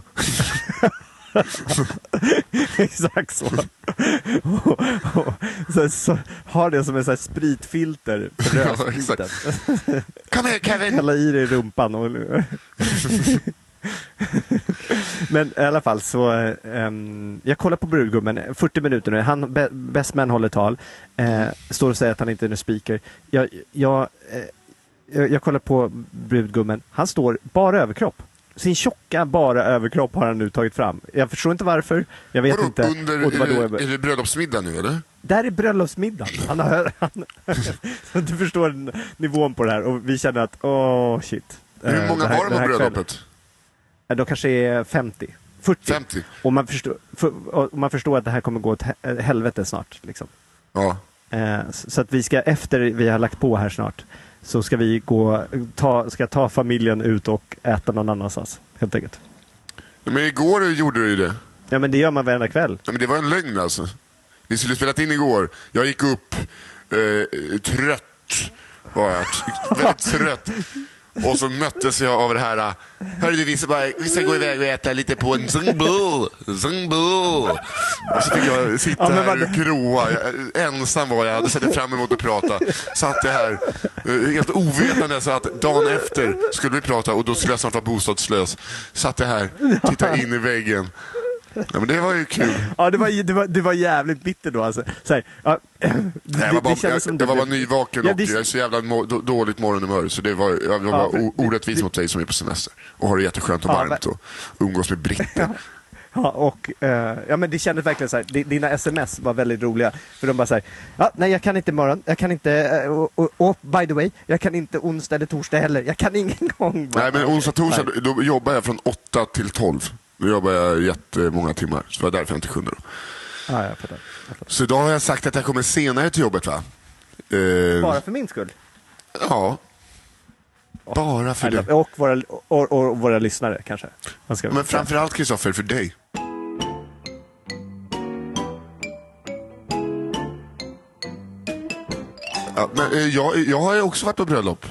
(laughs) Exakt så. och, (laughs) och, så, så har det som en sån här spritfilter för Ja, rödspriten. Kom här Kevin! Hälla i i rumpan. Och... (laughs) (laughs) Men i alla fall så, ehm, jag kollar på brudgummen, 40 minuter nu, han, be, best man håller tal, eh, står och säger att han inte är en speaker. Jag, jag, eh, jag, jag kollar på brudgummen, han står bara överkropp. Sin tjocka bara överkropp har han nu tagit fram. Jag förstår inte varför, jag vet Vadå, inte. under, Och det var är, det, är det bröllopsmiddag nu eller? där är bröllopsmiddagen. Han har, han, (laughs) du förstår nivån på det här och vi känner att åh shit. Hur Eh, många här- var det på bröllopet? kvällen- De kanske är 50. 40. 50? Och man förstår, för, och man förstår att det här kommer gå åt he- helvete snart. Liksom. Ja. Eh, så att vi ska, efter vi har lagt på här snart, så ska vi gå, ta, ska ta familjen ut och äta någon annanstans. Helt enkelt. Men igår gjorde du ju det. Ja men det gör man varenda kväll. Ja, men det var en lögn alltså. Vi skulle spelat in igår. Jag gick upp eh, trött. Var jag. Väldigt trött. (laughs) Och så möttes jag av det här. Hörru du, vi ska, bara, vi ska gå iväg och äta lite på en zungbo. Zungbo. Och så fick jag sitta Ja, här och. Jag, ensam var jag. hade sett fram emot att prata. Satt jag här eh, helt ovetande så att dagen efter skulle vi prata och då skulle jag snart vara bostadslös. Satt jag här, tittade in i väggen. Ja, men det var ju kul. Ja det var, det var, det var jävligt bitter då alltså. Så här, ja, (clears throat) det, Nej, jag var bara, kändes jag, jag det var bara nyvaken Ja, och det- jag är så jävla må, då, dåligt morgonhumör så det var, jag var Ja, o, orättvis mot dig som är på semester och har det jätteskönt och Ja, varmt och umgås med britter. (laughs) Ja, och, eh, ja, men det kändes verkligen så här. di- Dina sms var väldigt roliga. För de bara så här, ja, nej jag kan inte imorgon, jag kan inte, eh, och, och, och by the way, jag kan inte onsdag eller torsdag heller. Jag kan ingen (laughs) gång. Nej men onsdag, torsdag, då jobbar jag från 8 till 12. Då jobbar jag jättemånga timmar, så det var därför jag inte kunde. Då. Ja, jag fattar. Jag fattar. Så idag har jag sagt att jag kommer senare till jobbet va? Eh, Bara för min skull. Ja. Bara för det. Och våra, och, och våra lyssnare kanske. Men framförallt Kristoffer, för dig. Ja, men, eh, jag, jag har också varit på bröllop.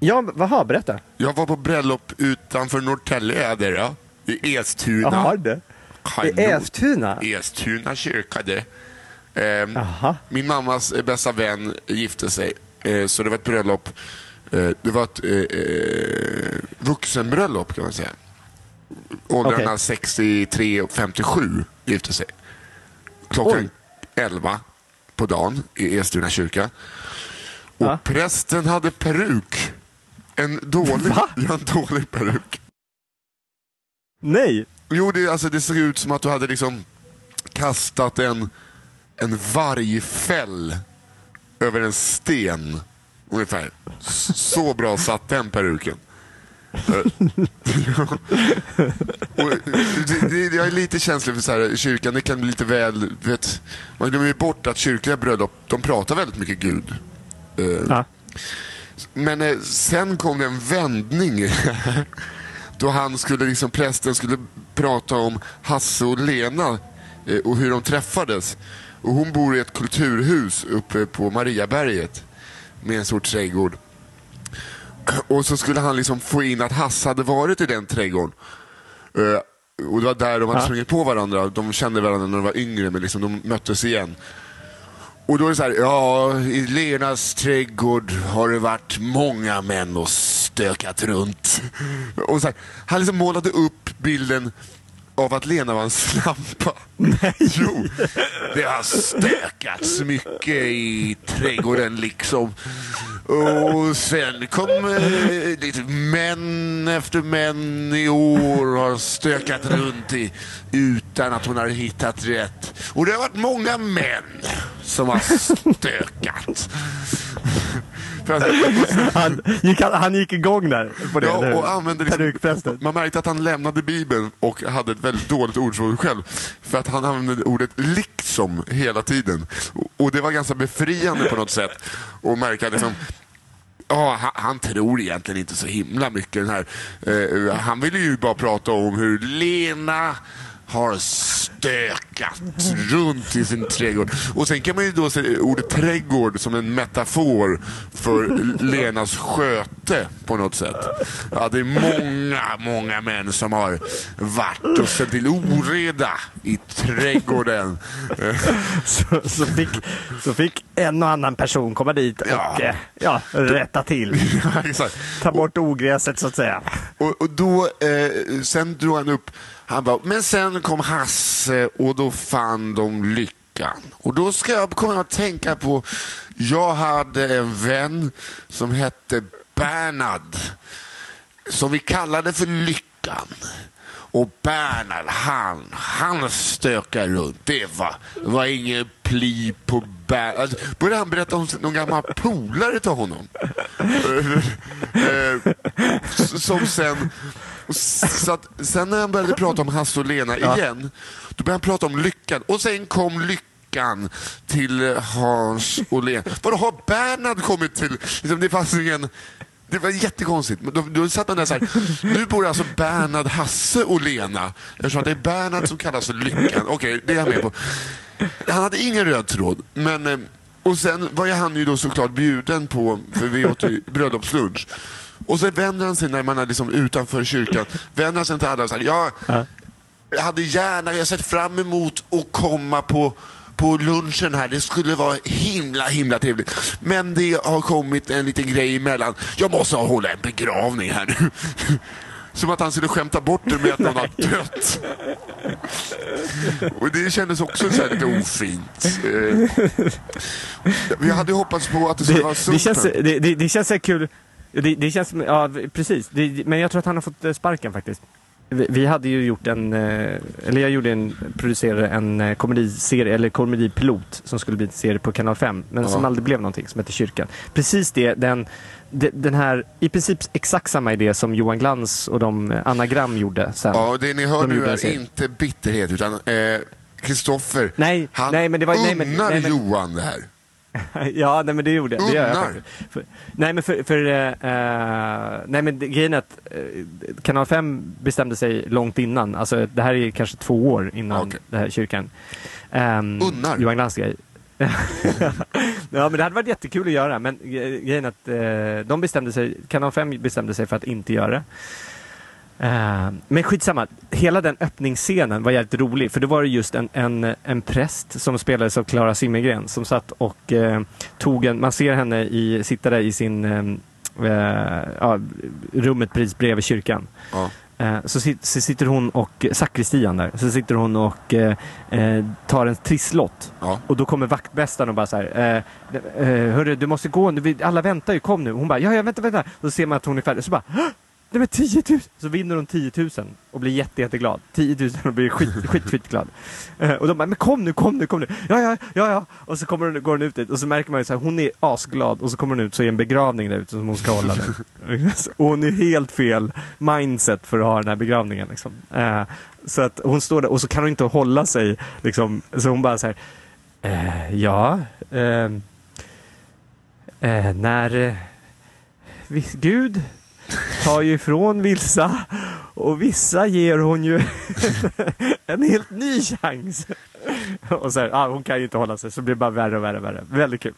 Ja, vaha, berätta. Jag var på bröllop utanför Norrtälje, är det då. I Estuna. Jaha, det. I Estuna? Estuna kyrka det. Jaha. min mammas eh, bästa vän gifte sig, eh, så det var ett bröllop. Eh, det var ett eh, eh, vuxenbröllop kan man säga. Åldrarna Okej. 63 och 57 gifte sig. Klockan 11 på dagen i Estuna kyrka. Och Ja. prästen hade peruk. En dålig, (laughs) en dålig peruk. Nej! Jo, det, alltså, det såg ut som att du hade liksom kastat en, en vargfäll över en sten. Ungefär. Så bra satt den peruken. (laughs) Och det, det, jag är lite känslig för så här, kyrkan, det kan bli lite väl... Vet, man glömmer ju bort att kyrkliga bröllop, de pratar väldigt mycket Gud. Eh, Ja. men eh, sen kom det en vändning. (laughs) Då han skulle, liksom, prästen skulle prata om Hasse och Lena eh, och hur de träffades. Och hon bor i ett kulturhus uppe på Mariaberget med en stor trädgård. Och så skulle han liksom få in att Hasse hade varit i den trädgården. Eh, och det var där de hade sprungit på varandra. De kände varandra när de var yngre men liksom de möttes igen. Och då är det så här, ja, i Lenas trädgård har det varit många män och stökat runt. Och så här, han liksom målade upp bilden av att Lena var en slampa. Nej. Jo, det har stökats mycket i trädgården liksom. Och sen kom eh, lite män efter män i år har stökat runt i, utan att hon har hittat rätt. Och det har varit många män som har stökat. han, gick, han gick igång där på det. Ja, och använde liksom, man märkte att han lämnade Bibeln och hade ett väldigt dåligt ordspråk själv. För att han använde ordet liksom hela tiden. Och det var ganska befriande på något sätt. att märka liksom, Ja, han, han, tror egentligen inte så himla mycket. Den här, eh, han ville ju bara prata om hur Lena har stökat runt i sin trädgård. Och sen kan man ju då se ordet trädgård som en metafor för Lenas sköte på något sätt. Ja, det är många, många män som har varit och ställt till oreda i trädgården. (laughs) Så, så, fick, så fick en och annan person komma dit och ja. Eh, ja rätta till. (laughs) Ja, Ta bort ogräset så att säga. Och, och då, eh, sen drog han upp han bara, men sen kom Hasse och då fann de lyckan. Och då ska jag komma att tänka på, jag hade en vän som hette Bernhard. Som vi kallade för Lyckan. Och Bernhard, han, han stökade runt. Det var, var ingen pli på Bernhard. Alltså, började han berätta om någon gammal polare till honom. (laughs) Eh, som sen så att, sen när han började prata om Hasse och Lena igen, då började han prata om lyckan. Och sen kom lyckan till Hans och Lena. Vadå, har Bernhard kommit till... Liksom, det fanns ingen... Det var jättekonstigt. Då, då satt man där så här, nu bor alltså Bernhard, Hasse och Lena. Eftersom det är Bernhard som kallas för Lyckan. Okej, okay, det är jag med på. Han hade ingen röd tråd, men... Eh, och sen var ju han ju då såklart bjuden på, för vi åt bröllopslunch. Och så vänder han sig när man är liksom utanför kyrkan, vänder han sig till alla och säger, jag, jag hade gärna, jag sett fram emot att komma på på lunchen här. Det skulle vara himla, himla trevligt. Men det har kommit en liten grej emellan. Jag måste hålla en begravning här nu. (laughs) Som att han skulle skämta bort det med att någon har dött. Och det kändes också så lite ofint. Eh, vi hade hoppats på att det skulle det, vara det känns, det, det, det känns kul det, det känns som, ja precis. Det, men jag tror att han har fått eh, sparken faktiskt. Vi, vi hade ju gjort en, eh, eller jag gjorde en, producerade en eh, komediserie, eller komedipilot som skulle bli en serie på Kanal 5, men ja. som aldrig blev någonting, som hette Kyrkan. Precis det, den, den här, i princip exakt samma idé som Johan Glans och de anagram gjorde sen. Ja, det ni hör de nu är inte bitterhet, utan Kristoffer, eh, nej, han nej, men det var, unnar nej, men, nej, men, Johan det här. (laughs) ja, nej men det gjorde jag. Det gör jag för, nej men för, för uh, nej men grejen är att uh, Kanal 5 bestämde sig långt innan. Alltså det här är kanske två år innan okay. det här kyrkan. Um, Unnar? Johan Glans grej. (laughs) ja men det hade varit jättekul att göra men grejen är att uh, de bestämde sig, Kanal 5 bestämde sig för att inte göra det. Uh, men skitsamma, hela den öppningsscenen var jävligt rolig för då var det just en, en, en präst som spelades av Klara Zimmergren som satt och uh, tog en, man ser henne i, sitta där i sin uh, ja, rummet precis bredvid kyrkan. Ja. Så, så, sitter hon och, sakristian där, så sitter hon och tar en trisslott. Ja. Och då kommer vaktmästaren och bara så här, hörru du måste gå nu, alla väntar ju, kom nu. Hon bara, ja jag väntar, väntar. Och så ser man att hon är färdig, så bara, Nej men 10 000! Så vinner hon 10 000 och blir jätte, jätteglad. 10 000 och blir skit, (laughs) skit, skitglad. Uh, och de bara, men kom nu, kom nu, kom nu! Ja, ja, ja, ja! Och så kommer hon, går hon ut dit och så märker man ju så här, hon är asglad och så kommer hon ut så är en begravning där ute som hon ska hålla. (laughs) och hon är helt fel mindset för att ha den här begravningen liksom. Uh, så att hon står där och så kan hon inte hålla sig liksom, så hon bara så här, uh, ja, när Gud tar ju ifrån vissa och vissa ger hon ju (laughs) en helt ny chans. och så här, ah, hon kan ju inte hålla sig så det blir bara värre och värre och värre. Väldigt kul.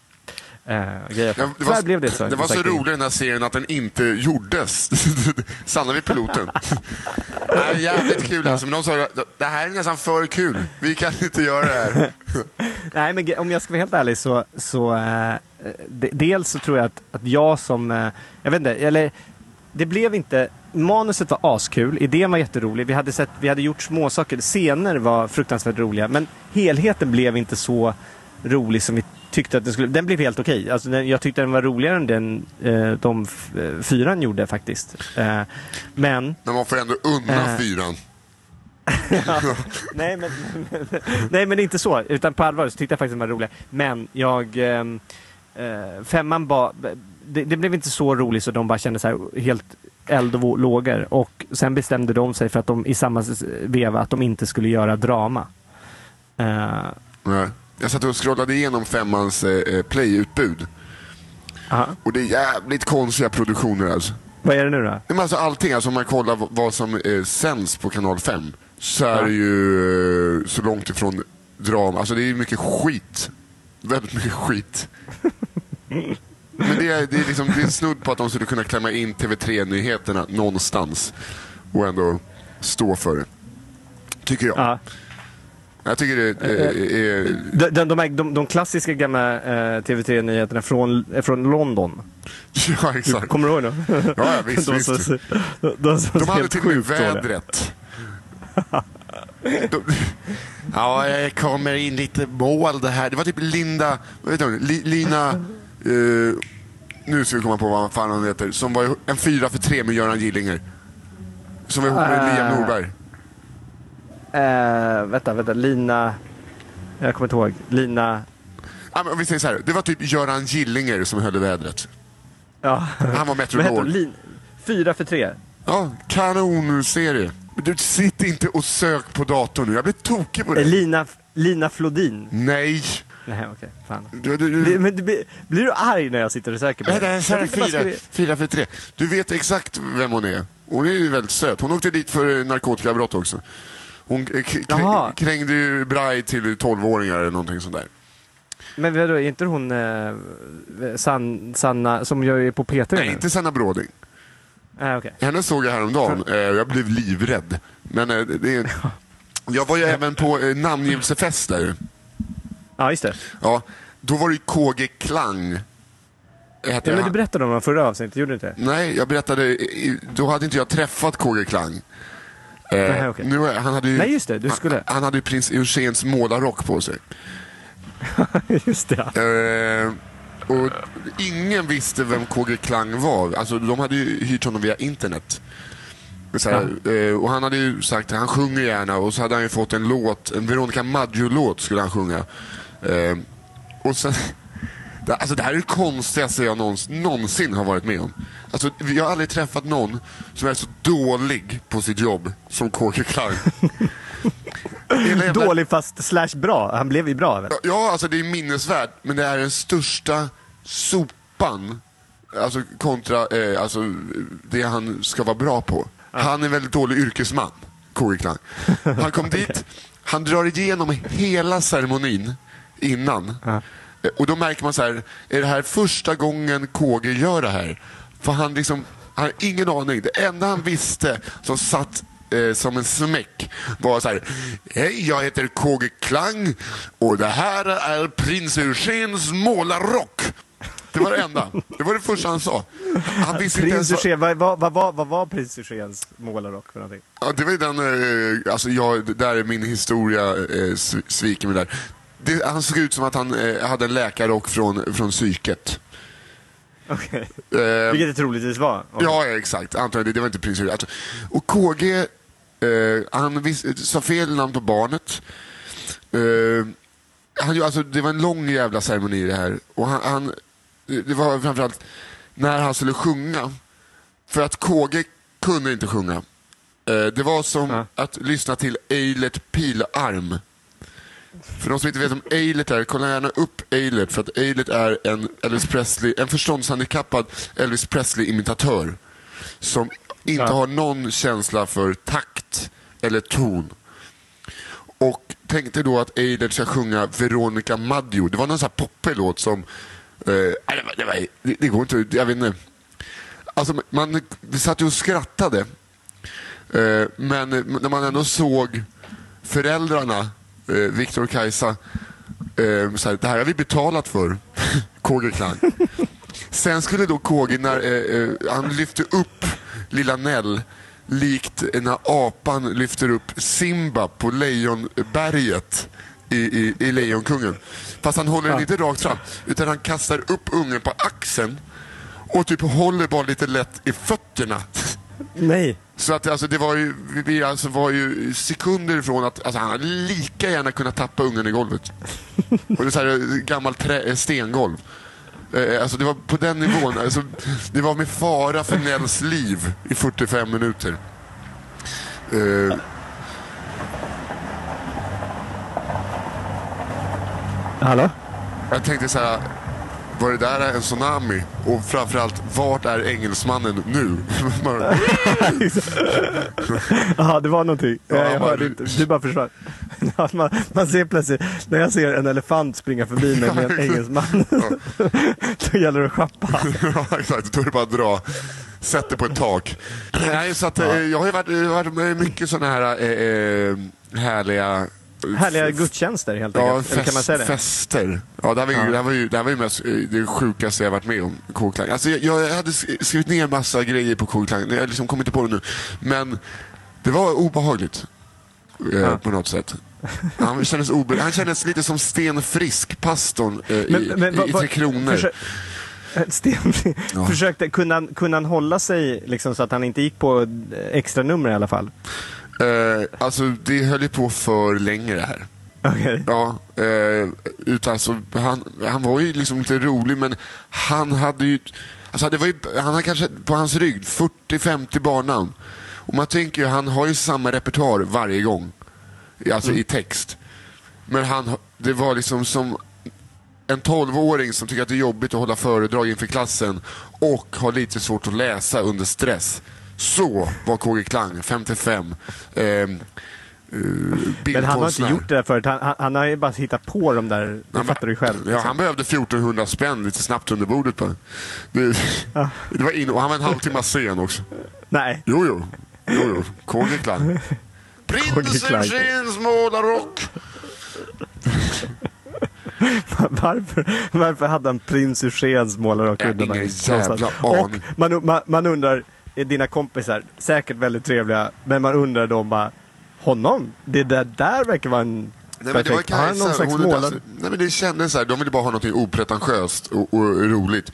Ja, det var, blev det så. Det var så roligt den här serien att den inte gjordes. (laughs) Sannar vi piloten? (laughs) Är jävligt kul alltså, men de sa det här är nästan för kul. Vi kan inte göra det här. Nej, men om jag ska vara helt ärlig så, så eh, de, dels så tror jag att, att jag som, eh, jag vet inte, eller det blev inte, manuset var askul, idén var jätterolig, vi hade, sett, vi hade gjort småsaker, scener var fruktansvärt roliga, men helheten blev inte så rolig som vi tyckte att den skulle, den blev helt okej. Alltså den, jag tyckte den var roligare än den eh, de eh, fyran gjorde faktiskt. Eh, men Men man får ändå unna Eh. fyran. (laughs) nej, men, (laughs) nej, men inte så. Utan på allvar så tyckte jag faktiskt den var rolig. Men jag... ehm, eh, femman ba, det, det blev inte så roligt så de bara kände så här helt eld och lågor. Och sen bestämde de sig för att de i samma veva att de inte skulle göra drama. Nej. Jag satt och scrollade igenom femmans eh, eh, playutbud. aha. Och det är jävligt konstiga produktioner alltså. Vad är det nu då? Men alltså allting, alltså om man kollar vad som eh, sänds på kanal 5 så är Ja. det ju eh, så långt ifrån drama. Alltså det är mycket skit. Väldigt mycket skit. (laughs) Men det är, det, är liksom, det är snudd på att de skulle kunna klämma in TV3-nyheterna någonstans och ändå stå för det. Tycker jag. Ja. Jag tycker det eh, är... De, de, de, de, de klassiska gamla eh, TV3-nyheterna från, eh, från London. (laughs) Ja, exakt. Kommer du ihåg dem? Ja, ja, visst, (laughs) de, visst. som- de, de, hade till och med vädret. (laughs) De, ja, jag kommer in lite mål det här. Det var typ Linda, vad heter hon? Li, Lina, eh, nu ska vi komma på vad fan hon heter, som var en fyra för tre med Göran Gillinger. Som var ihop med Ah. Liam Norberg. Eh, vänta, vänta. Lina... Jag kommer inte ihåg. Lina... Ja, men vi säger så här, det var typ Göran Gillinger som höll i vädret. Ja. Han var meteorolog. Lin... Fyra för tre. Ja, kanonserie. Du, sitt inte och sök på datorn nu. Jag blir tokig på Eh, det. Lina, Lina Flodin. Nej. Nej, okej. Fan. Du, du, du. Men du, blir- du arg när jag sitter och söker på Nej, det är Jag tyckte bara fyra, fyra för tre. Du vet exakt vem hon är. Hon är ju väldigt söt. Hon åkte dit för narkotikabrott också. Hon Jaha. kräng, krängde ju braj till 12-åringar eller någonting sånt där. Men vadå, är inte hon eh, San, Sanna som gör ju på P3 Nej, nu? inte Sanna Bråding. Ah, okej. Henne såg jag häromdagen. Eh, jag blev livrädd. Men eh, det är... (laughs) Jag var ju även på eh, namngivelsefest där. Ja, just det. Ja, då var det ju KG Klang. Hette Ja, men du berättade om det förra avsnittet, gjorde du inte? Nej, jag berättade, då hade inte jag träffat KG Klang. Eh, Nej, nu, är- han hade ju, Nej, just det, du skulle. Han, han hade ju prins Eugens målarrock på sig. (laughs) just det. ja. Eh, och ingen visste vem KG Klang var. Alltså, de hade ju hyrt honom via internet. Här, eh, och han hade ju sagt att han sjunger gärna och så hade han ju fått en låt, en Veronica Maggio-låt skulle han sjunga. Eh, och sen, det, alltså det här är det konstigaste jag någons, någonsin har varit med om. Alltså, jag har aldrig träffat någon som är så dålig på sitt jobb som KG Klang. Jävla- Dålig fast slash bra. Han blev ju bra väl? Ja, alltså det är minnesvärt, men det är den största sopan alltså, kontra eh, alltså, det han ska vara bra på. Han är en väldigt dålig yrkesman, KG Klang. Han kom (laughs) dit, han drar igenom hela ceremonin innan. Eh, Och då märker man så här, är det här första gången KG gör det här? För han liksom, han har ingen aning. Det enda han visste som satt eh, som en smäck var så här, hej jag heter KG Klang och det här är prins Eugens målarrock. Det var det enda. Det var det första han sa. Han visste inte ens Prins vad- Eugen, vad, vad, vad, vad, vad var prins Eugens målarrock för någonting? Ja, det var ju den, eh, alltså jag, där är min historia eh, sv- sviker mig där. Det, han såg ut som att han eh, hade en läkarrock från, från psyket. Okej. Eh, Vilket det troligtvis var. Ja, ja, exakt. Antagligen, det, det var inte prins alltså, Och KG, eh, han vis, sa fel namn på barnet. Eh, han, alltså, det var en lång jävla ceremoni det här. Och han, han, det var framförallt när han skulle sjunga. För att KG kunde inte sjunga. Eh, det var som att lyssna till Eilert Pilarm. För de som inte vet om Eilert är, kolla gärna upp Eilert för att Eilert är en Elvis Presley, en förståndshandikappad Elvis Presley-imitatör. Som inte har någon känsla för takt eller ton. Och tänkte då att Eilert ska sjunga Veronica Maggio. Det var någon sån här poppig låt som... Eh, det, var, det, det, går inte, jag vet inte. Alltså man vi satt ju och skrattade. Eh, men när man ändå såg föräldrarna, eh, Viktor och Kajsa, eh, så här, det här har vi betalat för, (laughs) KG Klang. Sen skulle då KG, när eh, eh, han lyfte upp lilla Nell likt när apan lyfter upp Simba på Lejonberget i, i, i Lejonkungen. Fast han håller den inte rakt fram, utan han kastar upp ungen på axeln och typ håller bara lite lätt i fötterna. Nej. Så att alltså, det var ju, vi alltså var ju sekunder ifrån att alltså, han hade lika gärna kunnat tappa ungen i golvet. (laughs) Och det är så här eh, gammalt trä, eh, stengolv. Eh, Alltså det var på den nivån. Alltså, det var med fara för Nells liv i 45 minuter. Eh, Hallå? jag tänkte så här, var det där en tsunami? Och framförallt, vart är engelsmannen nu? (laughs) (laughs) Ja, det var någonting. Ja, jag bara- hörde inte. Du bara försvann. (laughs) Ja, man, man ser plötsligt, när jag ser en elefant springa förbi mig med en engelsman, då gäller det att schappa. ja, exakt. Då är det bara att dra. Sätt det på ett tak. Nej, så att, eh, Jag har ju varit, varit med mycket sådana här eh, eh, härliga Härliga gudstjänster helt Ja, enkelt. Eller kan man säga det? fester. Ja, det, här var ju, Ja. det, här var ju, det här var ju mest eh, det sjukaste jag varit med om, K-klang. Alltså, jag, jag hade sk- skrivit ner massa grejer på K-klang, jag liksom kom inte på det nu. Men det var obehagligt. Eh, På något sätt. Han kändes, obe- han kändes lite som Sten Frisk, pastorn eh, i, vad- i vad- Tre Kronor. försö- Eh, Sten Ja. försökte, kunde han, kunde han hålla sig liksom, så att han inte gick på eh, extra nummer i alla fall? Eh, alltså det höll ju på för länge det här. Okej. Ja, eh, utan alltså, han, han var ju liksom lite rolig men han hade ju, alltså det var ju, han hade kanske på hans rygg 40-50 barnnamn. Och man tänker ju, han har ju samma repertoar varje gång. Alltså i text. Men han, det var liksom som en 12-åring som tycker att det är jobbigt att hålla föredrag inför klassen och har lite svårt att läsa under stress. Så var KG Klang, 55. Eh, eh, Men han har inte gjort det där förut. Han, han, han har ju bara hittat på de där, det Han- fattar du själv. Ja, liksom. han behövde 1400 spänn lite snabbt under bordet bara. Det, (laughs) det var in, och han var en halvtimme sen också. Nej. Jo, jo. jo, jo. KG Klang. (laughs) Prins. Eugens målarrock. (laughs) Varför, varför hade han prins Eugens målarrock under ingen jävla aning. Och man, man, man undrar, är dina kompisar, säkert väldigt trevliga, men man undrar då bara, honom? Det där, där verkar vara en Nej, men det var han någon Kajsa. slags Hon, målad... nej, men det kändes så här, de ville bara ha något opretentiöst och, och roligt.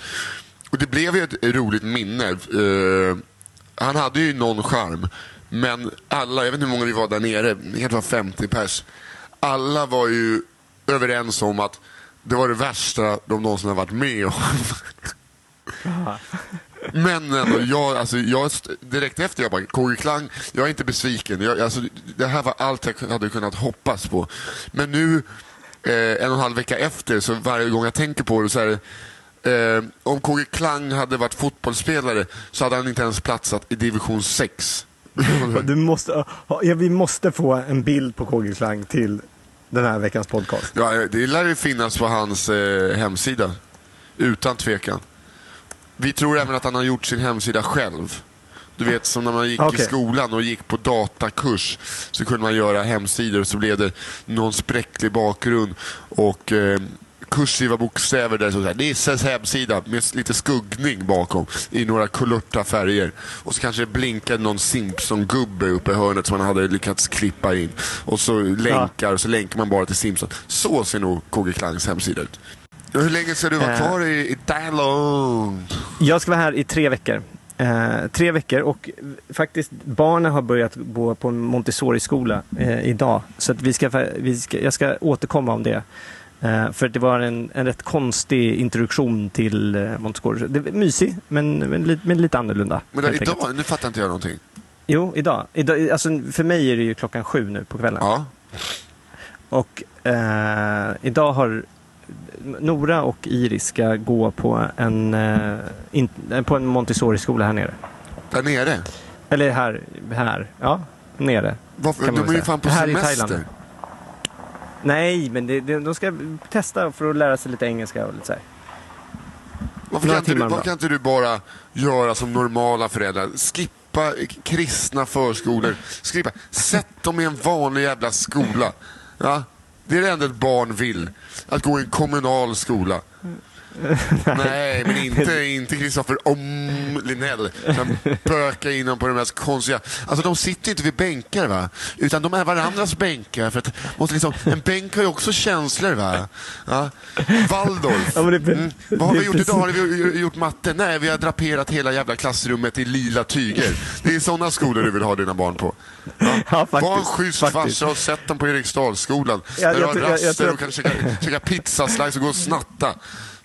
Och det blev ju ett roligt minne. Eh, han hade ju någon charm. Men alla, jag vet inte hur många vi var där nere, det var 50 pers. Alla var ju överens om att det var det värsta de någonsin har varit med om. Men ändå, jag, alltså, jag, direkt efter jag bara, KG Klang, jag är inte besviken. Jag, alltså, det här var allt jag hade kunnat hoppas på. Men nu, eh, en och en halv vecka efter, så varje gång jag tänker på det så är eh, om KG Klang hade varit fotbollsspelare så hade han inte ens platsat i division 6. (laughs) Du måste, ja, vi måste få en bild på KG Klang till den här veckans podcast. Ja, det lär ju finnas på hans eh, hemsida. Utan tvekan. Vi tror även att han har gjort sin hemsida själv. Du vet som när man gick i Okej. skolan och gick på datakurs. Så kunde man göra hemsidor och så blev det någon spräcklig bakgrund. Och eh, kursiva bokstäver där Nisses hemsida med lite skuggning bakom i några kulörta färger. Och så kanske det blinkade någon Simpson-gubbe uppe i hörnet som man hade lyckats klippa in. Och så länkar och så länkar man bara till Simpson. Så ser nog KG Klangs hemsida ut. Hur länge ska du vara Eh. kvar i, i Dialog? Jag ska vara här i tre veckor. Eh, tre veckor och faktiskt barnen har börjat gå på en Montessori-skola eh, idag. Så att vi ska, vi ska, jag ska återkomma om det. Eh, för det var en, en rätt konstig introduktion till eh, Montessori. Det var mysig, men, men, lite, men lite annorlunda. Men då, helt enkelt. idag, nu fattar inte jag någonting. Jo, idag. idag alltså, för mig är det ju klockan sju nu på kvällen. Ja. Och eh, idag har Nora och Iris ska gå på en, eh, in, eh, på en Montessori-skola här nere. Där nere? Eller här, här. Ja, nere. Varför? De är ju fan på här semester. I Thailand. Nej, men det, de ska testa för att lära sig lite engelska och lite så här. Varför, kan inte, du, varför kan inte du bara göra som normala föräldrar? Skippa kristna förskolor. Skriva, sätt dem i en vanlig jävla skola. Ja? Det är det enda ett barn vill. Att gå i en kommunal skola. (laughs) Nej, men inte, inte Kristoffer Om Linell som bökar in dem på de mest konstiga... Alltså de sitter inte vid bänkar va, utan de är varandras bänkar. För att, måste liksom, en bänk har ju också känslor va. Ja. Waldorf. Ja, det- Mm. Vad har vi gjort idag? Har vi gjort matte? Nej, vi har draperat hela jävla klassrummet i lila tyger. Det är sådana skolor du vill ha dina barn på. Ja, faktiskt. Var en schysst farsa och sätt dem på Eriksdalsskolan. Ja, jag du har tror- jag- jag raster tror och kan käka, käka pizzaslice och gå och snatta.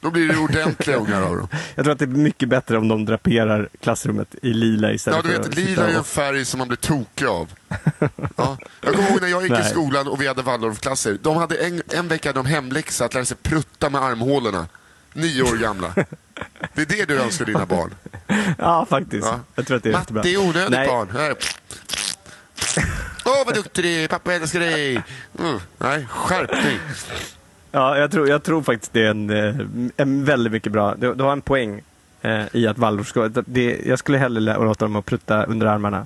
Då blir det ordentliga ungar av dem. (laughs) Jag tror att det är mycket bättre om de draperar klassrummet i lila istället Ja, du för vet, att lila är en färg som man blir tokig av. (laughs) Ja. Jag kommer ihåg när jag gick i Nej. skolan och vi hade Waldorfklasser. De hade en, en vecka de hemläxa att lära sig prutta med armhålorna. Nio år gamla. Det är det du önskar dina barn. (laughs) Ja, faktiskt. Ja. Jag tror att det är jättebra. Matte är onödigt Nej. barn. Här. Åh, vad duktig du är. Pappa älskar dig. Mm. Nej, skärpning. Ja, jag tror, jag tror faktiskt det är en, eh, en väldigt mycket bra. Du, du har en poäng eh, i att Waldorf ska... Det, jag skulle hellre låta dem att prutta under armarna.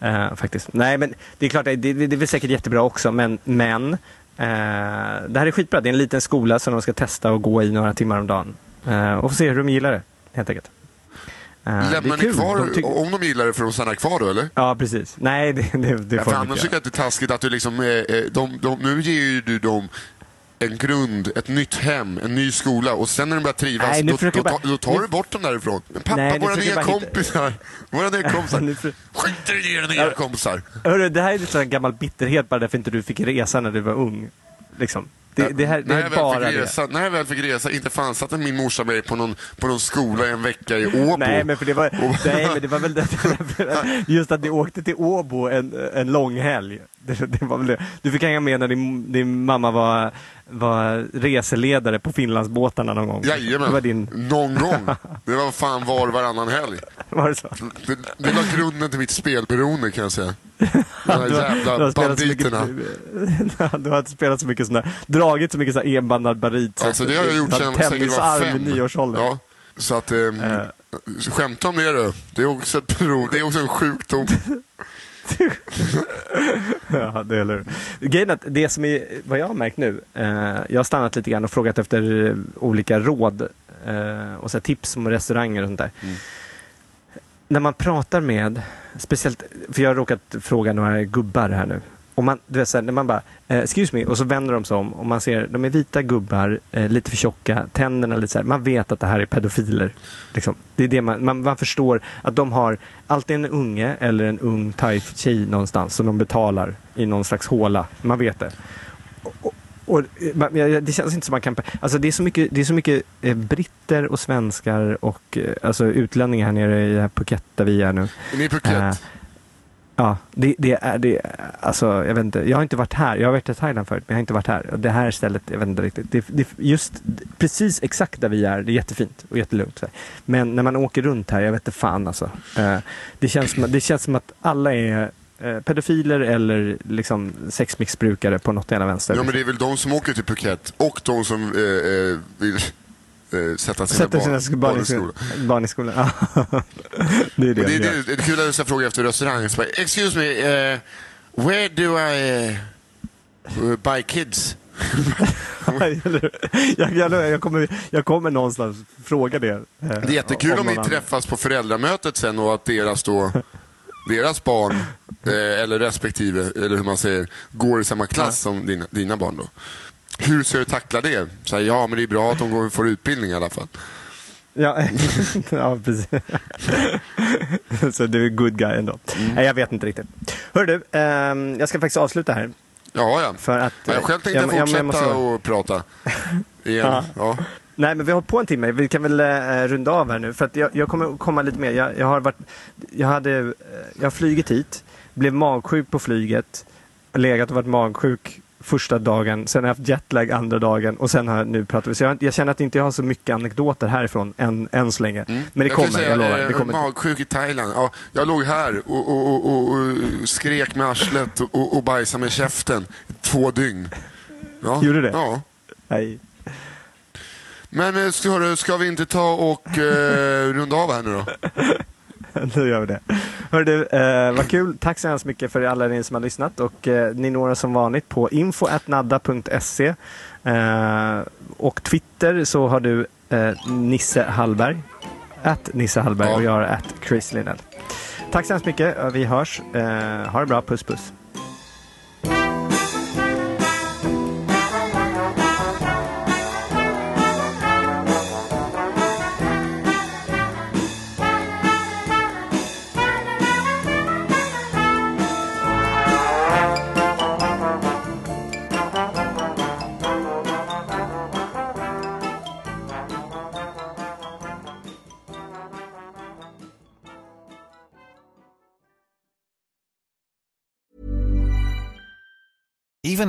Eh, faktiskt. Nej, men det är klart, det, det, det är väl säkert jättebra också, men, men eh, det här är skitbra. Det är en liten skola som de ska testa och gå i några timmar om dagen. Eh, och få se hur de gillar det, helt enkelt. Är Lämnar ni kvar, De om de gillar det, för de stannar kvar då eller? Ja, precis. Nej, det, det, det Ja, för annars tycker jag att det är taskigt att du liksom, de, de, nu ger ju du dem en grund, ett nytt hem, en ny skola och sen när de börjar trivas, Nej, då, då, bara- då tar nu- du bort dem därifrån. Men pappa, Nej, våra nya kompisar, våra nya (laughs) kompisar, för- skiter i dina nya kompisar. Hörru, det här är lite sån gammal bitterhet bara därför inte du fick resa när du var ung. Liksom. Det, det här det när, är jag bara fick det. resa, när jag väl fick resa, inte fan satte min morsa mig på någon, på någon skola i en vecka i Åbo. Nej men, för det var, nej, men det var väl det, (laughs) (laughs) just att ni åkte till Åbo en, en lång helg. Det, det var väl det. Du fick hänga med när din, din mamma var, var reseledare på Finlandsbåtarna någon gång. Jajamän, Det var din, någon gång. (laughs) Det var fan var och varannan helg. var det så? Det, det var grunden till mitt spelberoende kan jag säga. De här (laughs) Du har- jävla du har så mycket- banditerna. (laughs) Du har inte spelat så mycket där, dragit så mycket här enbandad barit. så Alltså det har jag gjort sen jag var fem. i nioårsåldern. Ja, så att, eh, skämta om det du. Det är också ett prov, det är också en sjukdom. (laughs) Ja, det är eller. Grejen att det som är, vad jag har märkt nu, eh, jag har stannat lite grann och frågat efter eh, olika råd eh, och så tips om restauranger och sånt där. När man pratar med, speciellt, för jag har råkat fråga några gubbar här nu. Och man, du vet, så här, när man bara, eh, excuse me, och så vänder de sig om och man ser, de är vita gubbar, eh, lite för tjocka, tänderna lite så här, man vet att det här är pedofiler. Liksom. Det är det man, man, man förstår att de har alltid en unge eller en ung thai-tjej någonstans som de betalar i någon slags håla. Man vet det. Och, och, det känns inte som man kan... Alltså det är så mycket, det är så mycket eh, britter och svenskar och alltså utlänningar här nere i Phuket där vi är nu. Ni är Phuket. Ja, det, det är det. Alltså, jag vet inte. Jag har inte varit här. Jag har varit i Thailand förut, men jag har inte varit här. Det här stället, jag vet inte riktigt. Det, det, just precis exakt där vi är, det är jättefint och jättelugnt. Men när man åker runt här, jag vet inte fan alltså. Eh, det, känns som, det känns som att alla är eh, pedofiler eller liksom sexmissbrukare på något ena vänster. Ja men det är väl de som åker till Phuket och de som eh, eh vill eh, sätta sina Sätter barn, sina barn, barn i skolan. Barn i skolan. Ja. (laughs) det är det, det, de det, det är kul att jag frågar efter restaurang. Excuse me, eh, where do I eh, buy kids? (laughs) Jag, jag, jag, kommer, jag kommer någonstans fråga det. eh, Det är jättekul om, någon ni annan. träffas på föräldramötet sen och att deras, då, deras barn, eh, eller respektive, eller hur man säger, går i samma klass som dina, dina barn. Då. Hur ska du tackla det? Så här, ja, men det är bra att de går, får utbildning i alla fall. Ja, (laughs) ja precis. (laughs) Så du är good guy ändå. Mm. Nej, jag vet inte riktigt. Hör du, ehm, jag ska faktiskt avsluta här. Ja, ja. För att, Ja, jag själv tänkte jag- jag- jag fortsätta måste- och prata. Igen. Ja. Ja. Nej, men vi har hållit på en timme. Vi kan väl eh, runda av här nu. För att jag, jag kommer komma lite mer. Jag, jag har varit, jag hade, eh, jag har flugit hit, blev magsjuk på flyget, legat och varit magsjuk första dagen, sen har jag haft jetlag andra dagen och sen har jag nu pratat. Så jag, jag känner att inte jag har så mycket anekdoter härifrån än, än så länge. Men det Jag kommer, säga, jag lovar. eh, Det kommer. Magsjuk i Thailand. Ja, jag låg här och, och, och, och, skrek med arslet och, och, bajsade med käften två dygn. Ja. Gjorde det? Ja. Nej. Men eh, ska, ska vi inte ta och eh, runda av här nu då? (laughs) (laughs) Då gör vi det. Hör du, eh, vad kul. Tack så hemskt mycket för alla ni som har lyssnat. Och eh, ni når oss som vanligt på info.nadda.se. Eh, och Twitter så har du eh, Nisse Hallberg. Att Nisse Hallberg Ja. och jag är att Chris Linnell. Tack så hemskt mycket. Vi hörs. Eh, ha det bra. Puss puss.